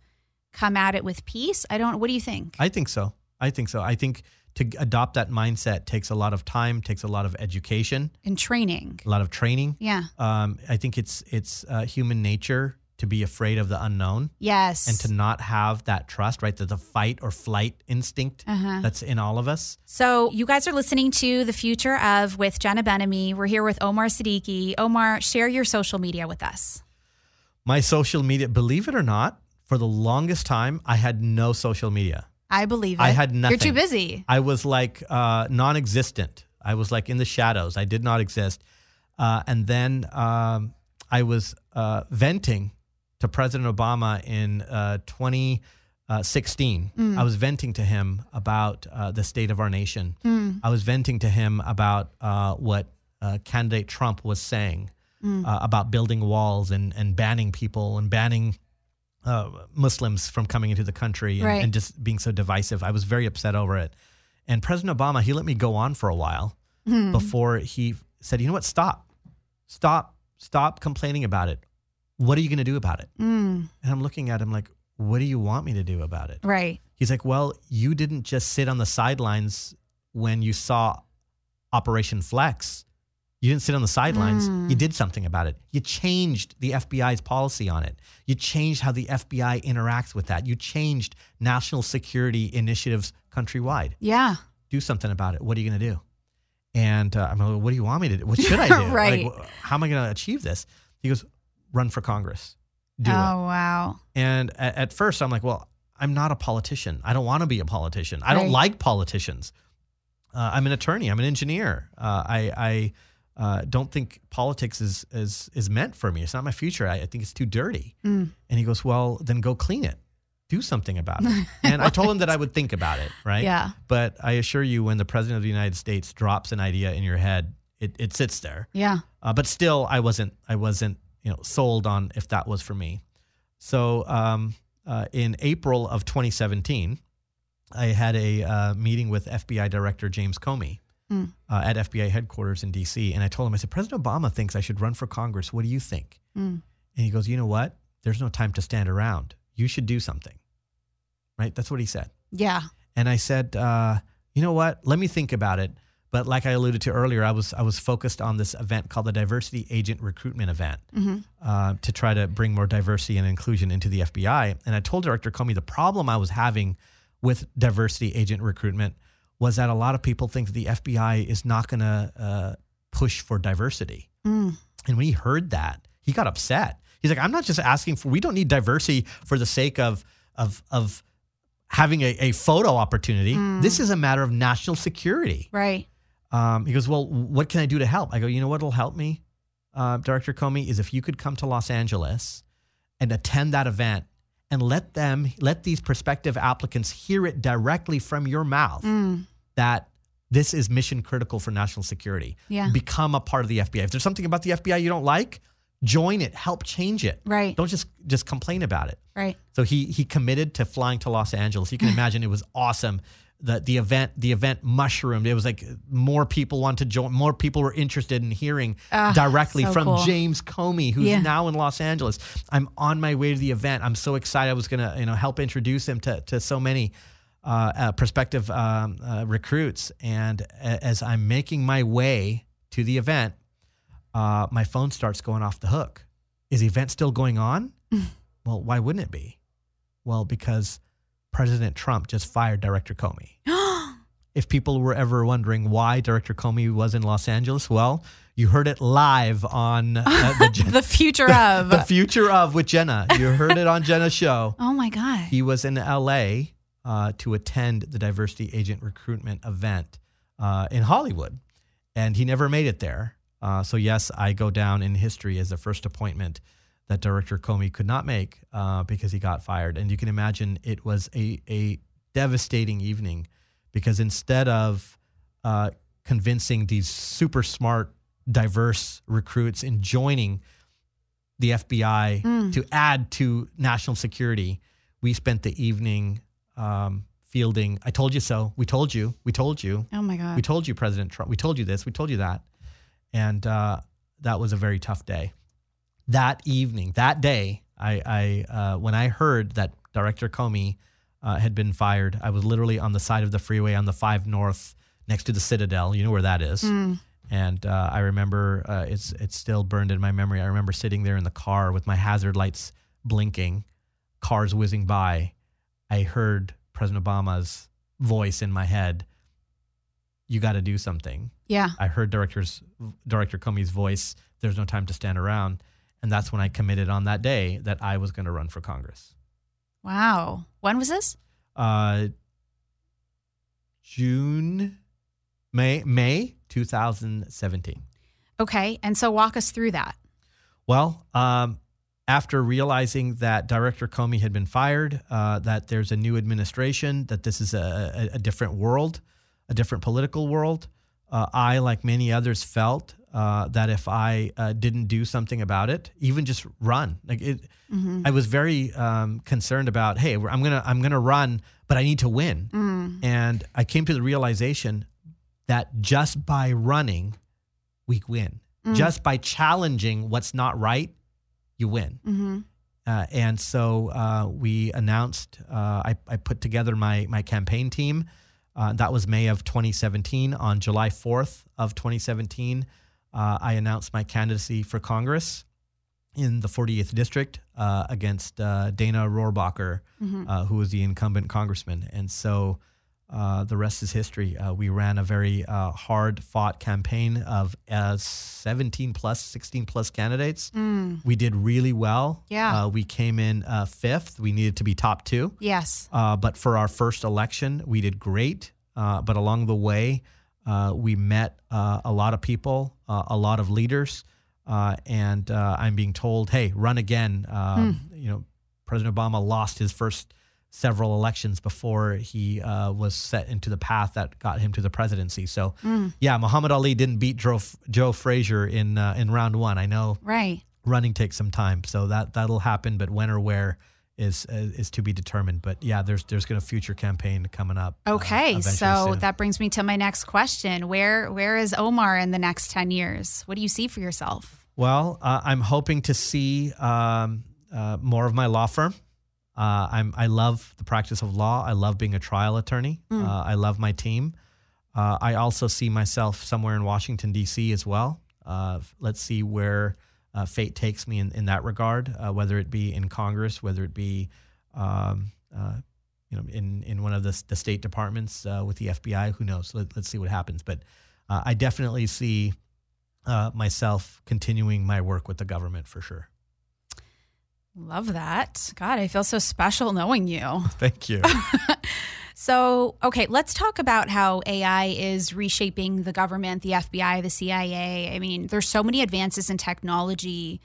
come at it with peace. I don't, what do you think? I think so. I think so. I think to adopt that mindset takes a lot of time, takes a lot of education, and training. a lot of training. Yeah. Um, I think it's it's uh, human nature to be afraid of the unknown Yes. and to not have that trust, right? The, the fight or flight instinct Uh-huh. that's in all of us. So, you guys are listening to The Future of with Jenna Ben-Ami. We're here with Omar Siddiqui. Omar, share your social media with us. My social media, believe it or not, for the longest time, I had no social media. I believe it. I had nothing. You're too busy. I was like uh, non existent. I was like in the shadows. I did not exist. Uh, and then um, I was uh, venting to President Obama in uh, 2016. I was venting to him about uh, the state of our nation. I was venting to him about uh, what uh, candidate Trump was saying uh, about building walls and, and banning people and banning uh, Muslims from coming into the country and, Right. and just being so divisive. I was very upset over it. And President Obama, he let me go on for a while before he said, you know what, stop, stop, stop complaining about it. What are you going to do about it? Mm, And I'm looking at him like, what do you want me to do about it? right. He's like, well, you didn't just sit on the sidelines when you saw Operation Flex. You didn't sit on the sidelines. You did something about it. You changed the FBI's policy on it. You changed how the FBI interacts with that. You changed national security initiatives countrywide. Yeah. Do something about it. What are you going to do? And uh, I'm like, what do you want me to do? What should I (laughs) do? Right. Like, how am I going to achieve this? He goes, run for Congress. Do oh, it. wow. And at, at first, I'm like, well, I'm not a politician. I don't want to be a politician. I don't Right. like politicians. Uh, I'm an attorney. I'm an engineer. Uh, I, I uh, don't think politics is, is is meant for me. It's not my future. I, I think it's too dirty. Mm. And he goes, well, then go clean it. Do something about it. (laughs) and I told him that I would think about it. Right. Yeah. But I assure you, when the president of the United States drops an idea in your head, it, it sits there. Yeah. Uh, but still, I wasn't I wasn't you know sold on if that was for me. So um, uh, in April of 2017, I had a uh, meeting with FBI Director James Comey Mm. uh, at FBI headquarters in D.C. And I told him, I said, President Obama thinks I should run for Congress. What do you think? Mm. And he goes, You know what? There's no time to stand around. You should do something. Right? That's what he said. Yeah. And I said, uh, you know what? Let me think about it. But like I alluded to earlier, I was I was focused on this event called the Diversity Agent Recruitment Event uh, to try to bring more diversity and inclusion into the FBI. And I told Director Comey the problem I was having with diversity agent recruitment was that a lot of people think that the FBI is not going to uh, push for diversity. And when he heard that, he got upset. He's like, "I'm not just asking for. We don't need diversity for the sake of of of having a, a photo opportunity. This is a matter of national security." Right. Um, he goes, Well, what can I do to help? I go, You know what will help me, uh, Director Comey, is if you could come to Los Angeles and attend that event and let them, let these prospective applicants hear it directly from your mouth that this is mission critical for national security. Yeah. Become a part of the FBI. If there's something about the FBI you don't like, join it, help change it. Right. Don't just just complain about it. Right. So he he committed to flying to Los Angeles. You can (laughs) imagine it was awesome. The the event the event mushroomed. It was like more people wanted to join. More people were interested in hearing Ah, directly so from cool. James Comey, who's Yeah. now in Los Angeles. I'm on my way to the event. I'm so excited. I was gonna you know help introduce him to to so many. Uh, uh, prospective um, uh, recruits, and as I'm making my way to the event, uh, my phone starts going off the hook. Is the event still going on? (laughs) well, why wouldn't it be? Well, because President Trump just fired Director Comey. (gasps) if people were ever wondering why Director Comey was in Los Angeles, well, you heard it live on uh, (laughs) the, the future of. (laughs) the future of with Jenna. You heard it on Jenna's show. (laughs) oh my God. He was in LA uh, to attend the diversity agent recruitment event uh, in Hollywood, and he never made it there. Uh, so yes, I go down in history as the first appointment that Director Comey could not make uh, because he got fired. And you can imagine it was a a devastating evening because instead of uh, convincing these super smart, diverse recruits in joining the FBI to add to national security, we spent the evening um, fielding. I told you so. We told you. We told you. oh my God. We told you, President Trump. We told you this. We told you that. And uh, that was a very tough day. That evening, that day, I, I uh, when I heard that Director Comey uh, had been fired, I was literally on the side of the freeway on the Five North, next to the Citadel. You know where that is. And uh, I remember uh, it's it's still burned in my memory. I remember sitting there in the car with my hazard lights blinking, cars whizzing by. I heard President Obama's voice in my head. You got to do something. yeah. I heard director's director Comey's voice. There's no time to stand around, and that's when I committed on that day that I was going to run for Congress. Wow. When was this? Uh, June, May, May 2017. Okay. And so walk us through that. Well, um, after realizing that Director Comey had been fired, uh, that there's a new administration, that this is a, a, a different world, a different political world, uh, I, like many others, felt uh, that if I uh, didn't do something about it, even just run, like it, I was very um, concerned about. Hey, I'm gonna I'm gonna run, but I need to win. And I came to the realization that just by running, we win. Just by challenging what's not right, you win. Mm-hmm. Uh, and so uh, we announced, uh, I, I put together my, my campaign team. Uh, that was May of 2017. On July 4th of 2017, uh, I announced my candidacy for Congress in the 40th district uh, against uh, Dana Rohrabacher, uh, who was the incumbent congressman. And so uh, the rest is history. Uh, we ran a very uh, hard fought campaign of uh, 17 plus, 16 plus candidates. We did really well. Yeah. Uh, we came in uh, fifth. We needed to be top two. Yes. Uh, but for our first election, we did great. Uh, but along the way, uh, we met uh, a lot of people, uh, a lot of leaders, uh, and uh, I'm being told, "Hey, run again." Um, You know, President Obama lost his first several elections before he uh, was set into the path that got him to the presidency. So, yeah, Muhammad Ali didn't beat Joe, Joe Frazier in uh, in round one. I know Right. running takes some time, so that that'll happen. But when or where is uh, is to be determined. But yeah, there's there's going to future campaign coming up. uh, Okay. so soon. that brings me to my next question. Where where is Omar in the next 10 years? What do you see for yourself? well, uh, I'm hoping to see um, uh, more of my law firm. Uh, I'm I love the practice of law. I love being a trial attorney. Uh, I love my team. Uh, I also see myself somewhere in Washington, D.C. as well. Uh, let's see where uh, fate takes me in, in that regard, uh, whether it be in Congress, whether it be um, uh, you know, in, in one of the, the state departments uh, with the FBI. Who knows? Let, us see what happens. But I definitely see myself continuing my work with the government for sure. Love that. God, I feel so special knowing you. (laughs) Thank you. (laughs) so, okay, let's talk about how AI is reshaping the government, the FBI, the CIA. I mean, there's so many advances in technology,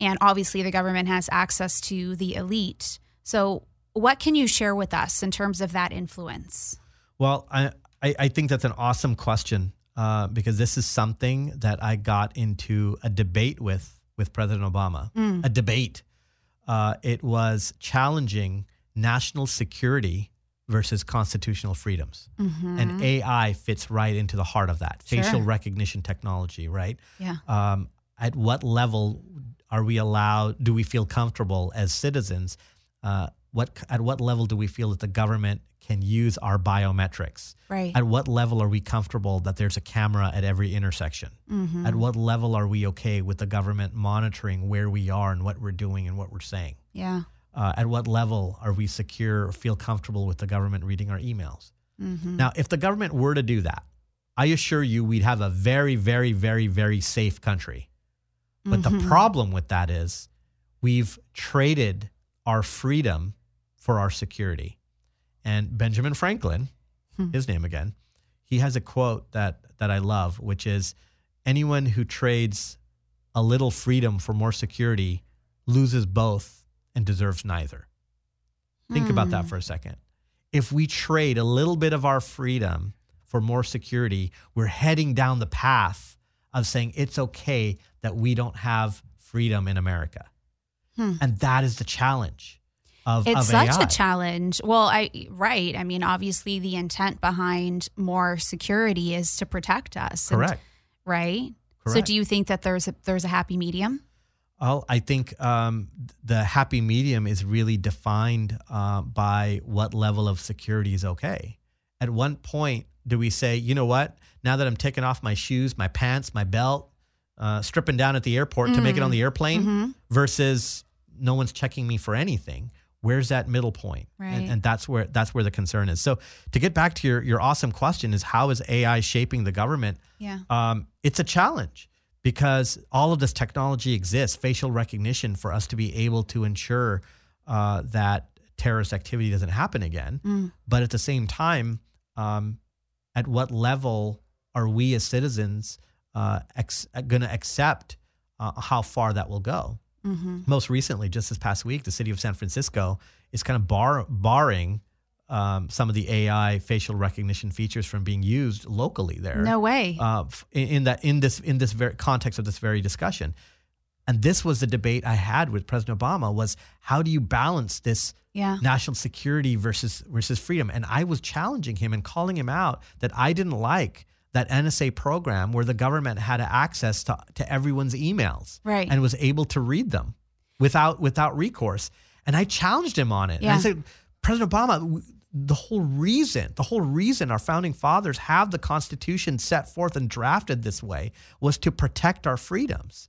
and obviously the government has access to the elite. So, what can you share with us in terms of that influence? Well, I, I, I think that's an awesome question uh, because this is something that I got into a debate with with President Obama. Mm. A debate uh, it was challenging national security versus constitutional freedoms. Mm-hmm. And AI fits right into the heart of that sure. facial recognition technology, right? Yeah. Um, at what level are we allowed, do we feel comfortable as citizens? Uh, what, at what level do we feel that the government can use our biometrics? Right. At what level are we comfortable that there's a camera at every intersection? Mm-hmm. At what level are we okay with the government monitoring where we are and what we're doing and what we're saying? Yeah. Uh, at what level are we secure or feel comfortable with the government reading our emails? Mm-hmm. Now, if the government were to do that, I assure you we'd have a very, very, very, very safe country. But mm-hmm. the problem with that is we've traded our freedom for our security. And Benjamin Franklin, hmm. his name again, he has a quote that that I love, which is anyone who trades a little freedom for more security loses both and deserves neither. Think about that hmm. for a second. If we trade a little bit of our freedom for more security, we're heading down the path of saying it's okay that we don't have freedom in America. Hmm. And that is the challenge of it's of such a challenge. Well, I right. I mean, obviously, the intent behind more security is to protect us. Correct. And, right. Correct. So, do you think that there's a, there's a happy medium? Well, I think um, the happy medium is really defined uh, by what level of security is okay. At one point, do we say, you know what? Now that I'm taking off my shoes, my pants, my belt, uh, stripping down at the airport mm to make it on the airplane, mm-hmm. versus no one's checking me for anything where's that middle point? Right. and, and, that's where that's where the concern is. So to get back to your your awesome question is how is ai shaping the government? Yeah. Um, it's a challenge because all of this technology exists facial recognition for us to be able to ensure uh, that terrorist activity doesn't happen again. Mm. but at the same time um, at what level are we as citizens uh, ex- going to accept uh, how far that will go Mm-hmm. Most recently, just this past week, the city of San Francisco is kind of bar, barring um, some of the AI facial recognition features from being used locally there. No way. Uh, in, in, that in this in this very context of this very discussion, and this was the debate I had with President Obama was how do you balance this yeah. national security versus versus freedom? And I was challenging him and calling him out that I didn't like that NSA program where the government had access to, to everyone's emails right. and was able to read them without without recourse. And I challenged him on it. Yeah. I said, President Obama, the whole reason, the whole reason our founding fathers have the Constitution set forth and drafted this way was to protect our freedoms.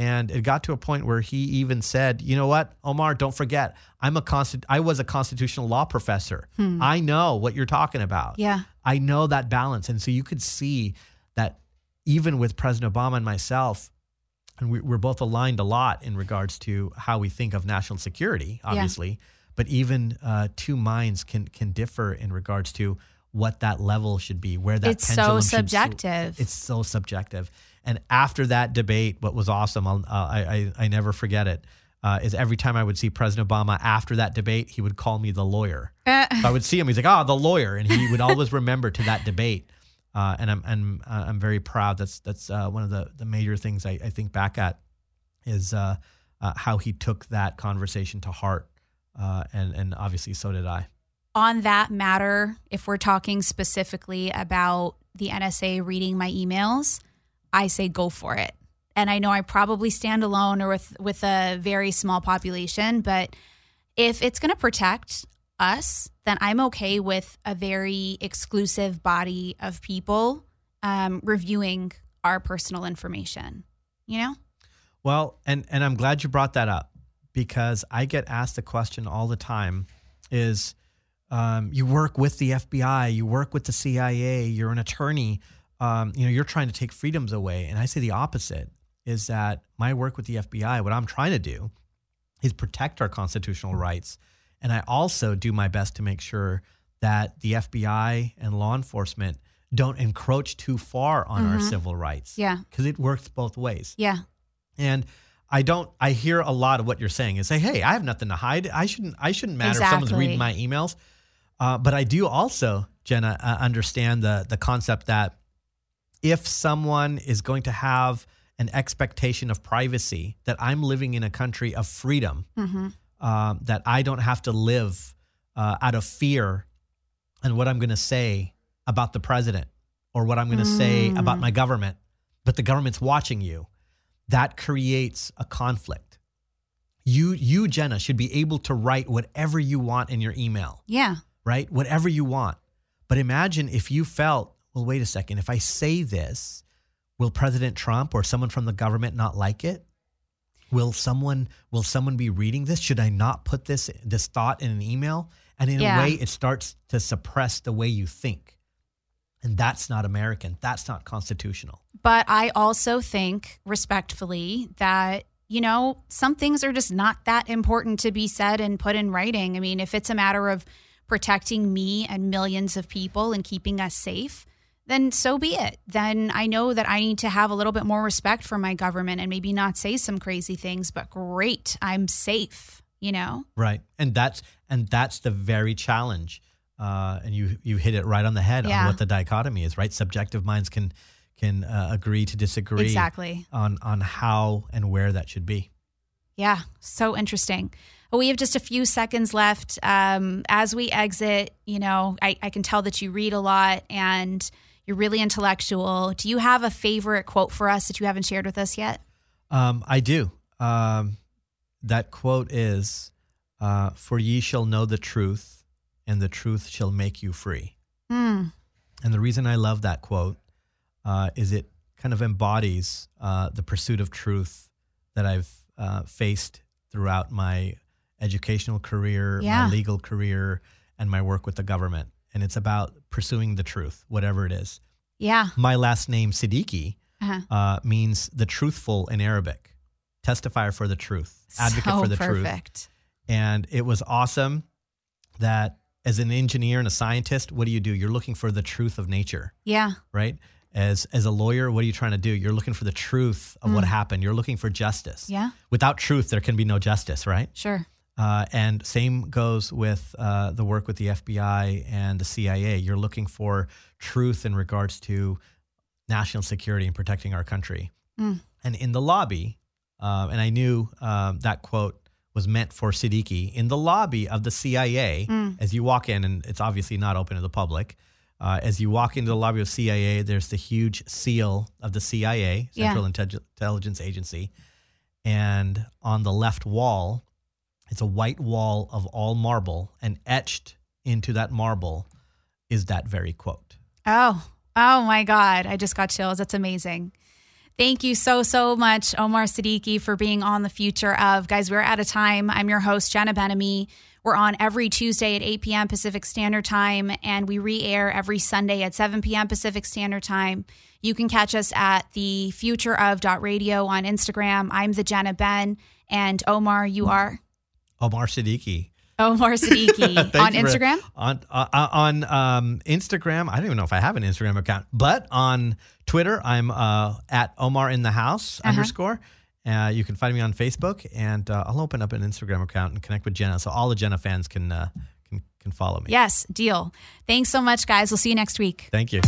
And it got to a point where he even said, "You know what, Omar? Don't forget, I'm a constant. I was a constitutional law professor. Hmm. I know what you're talking about. Yeah, I know that balance." And so you could see that even with President Obama and myself, and we, are both aligned a lot in regards to how we think of national security, obviously. Yeah. But even uh, two minds can can differ in regards to what that level should be, where that it's so subjective. Should, it's so subjective. And after that debate, what was awesome, uh, I, I, I never forget it, uh, is every time I would see President Obama after that debate, he would call me the lawyer. Uh. So I would see him, he's like, oh, the lawyer. And he would always remember to that debate. Uh, and I'm, I'm, uh, I'm very proud. That's, that's uh, one of the, the major things I, I think back at is how he took that conversation to heart. and, and obviously, so did I. On that matter, if we're talking specifically about the NSA reading my emails, I say go for it. And I know I probably stand alone or with with a very small population, but if it's going to protect us, then I'm okay with a very exclusive body of people um, reviewing our personal information. You know? Well, and and I'm glad you brought that up because I get asked the question all the time: is um, you work with the FBI, you work with the CIA, you're an attorney, um, you know, you're trying to take freedoms away, and I say the opposite: is that my work with the FBI, what I'm trying to do, is protect our constitutional rights, and I also do my best to make sure that the FBI and law enforcement don't encroach too far on our civil rights. Yeah. because it works both ways. Yeah. And I don't. I hear a lot of what you're saying is say, "Hey, I have nothing to hide. I shouldn't. I shouldn't matter if someone's reading my emails." Uh, but I do also, Jenna, uh, understand the the concept that if someone is going to have an expectation of privacy, that I'm living in a country of freedom, um, that I don't have to live uh, out of fear and what I'm going to say about the president or what I'm going to say about my government, but the government's watching you. That creates a conflict. You, you, Jenna, should be able to write whatever you want in your email, Yeah. right? Whatever you want. But imagine if you felt, well, wait a second, if I say this, will President Trump or someone from the government not like it? Will someone will someone be reading this? Should I not put this this thought in an email? And in Yeah. a way, it starts to suppress the way you think. And that's not American. That's not constitutional. But I also think, respectfully, that, you know, some things are just not that important to be said and put in writing. I mean, if it's a matter of protecting me and millions of people and keeping us safe, then so be it. Then I know that I need to have a little bit more respect for my government and maybe not say some crazy things, but great, I'm safe, you know? Right. And that's and that's the very challenge. Uh, and you you hit it right on the head Yeah. on what the dichotomy is, right? Subjective minds can can uh, agree to disagree Exactly. on on how and where that should be. Yeah, so interesting. We have just a few seconds left. Um, as we exit, you know, I, I can tell that you read a lot and you're really intellectual. Do you have a favorite quote for us that you haven't shared with us yet? Um, I do. Um, that quote is, uh, "For ye shall know the truth, and the truth shall make you free." Hmm. And the reason I love that quote uh, is it kind of embodies uh, the pursuit of truth that I've uh, faced throughout my educational career, Yeah. my legal career, and my work with the government. And it's about pursuing the truth, whatever it is. Yeah. My last name, Siddiqui, Uh-huh. uh, means the truthful in Arabic, testifier for the truth, advocate so for the truth. perfect. And it was awesome that as an engineer and a scientist, what do you do? You're looking for the truth of nature, Yeah. right? As as a lawyer, what are you trying to do? You're looking for the truth of what happened. You're looking for justice. Mm. Yeah. Without truth, there can be no justice, right? Sure. Uh, and same goes with uh, the work with the FBI and the CIA. You're looking for truth in regards to national security and protecting our country. Mm. And in the lobby, uh, and I knew um, that quote was meant for Siddiqui, in the lobby of the CIA, Mm. as you walk in, and it's obviously not open to the public. Uh, as you walk into the lobby of CIA, there's the huge seal of the CIA, Yeah. Central Intellig- Intelligence Agency. And on the left wall, it's a white wall of all marble, and etched into that marble is that very quote. Oh, oh my God. I just got chills. That's amazing. Thank you so, so much, Omar Siddiqui, for being on the future of. Guys, we're out of time. I'm your host, Jenna Ben-Ami. We're on every Tuesday at 8 p.m. Pacific Standard Time, and we re air every Sunday at 7 p.m. Pacific Standard Time. You can catch us at the future of radio on Instagram. I'm the Jenna Ben, and Omar, you are Omar Siddiqui. Omar Siddiqui (laughs) on for- Instagram. on uh, uh, on um, Instagram, I don't even know if I have an Instagram account, but on Twitter, I'm uh, at Omar in the house Uh-huh. underscore. Uh, you can find me on Facebook, and uh, I'll open up an Instagram account and connect with Jenna, so all the Jenna fans can uh, can can follow me. Yes, deal. Thanks so much, guys. We'll see you next week. Thank you.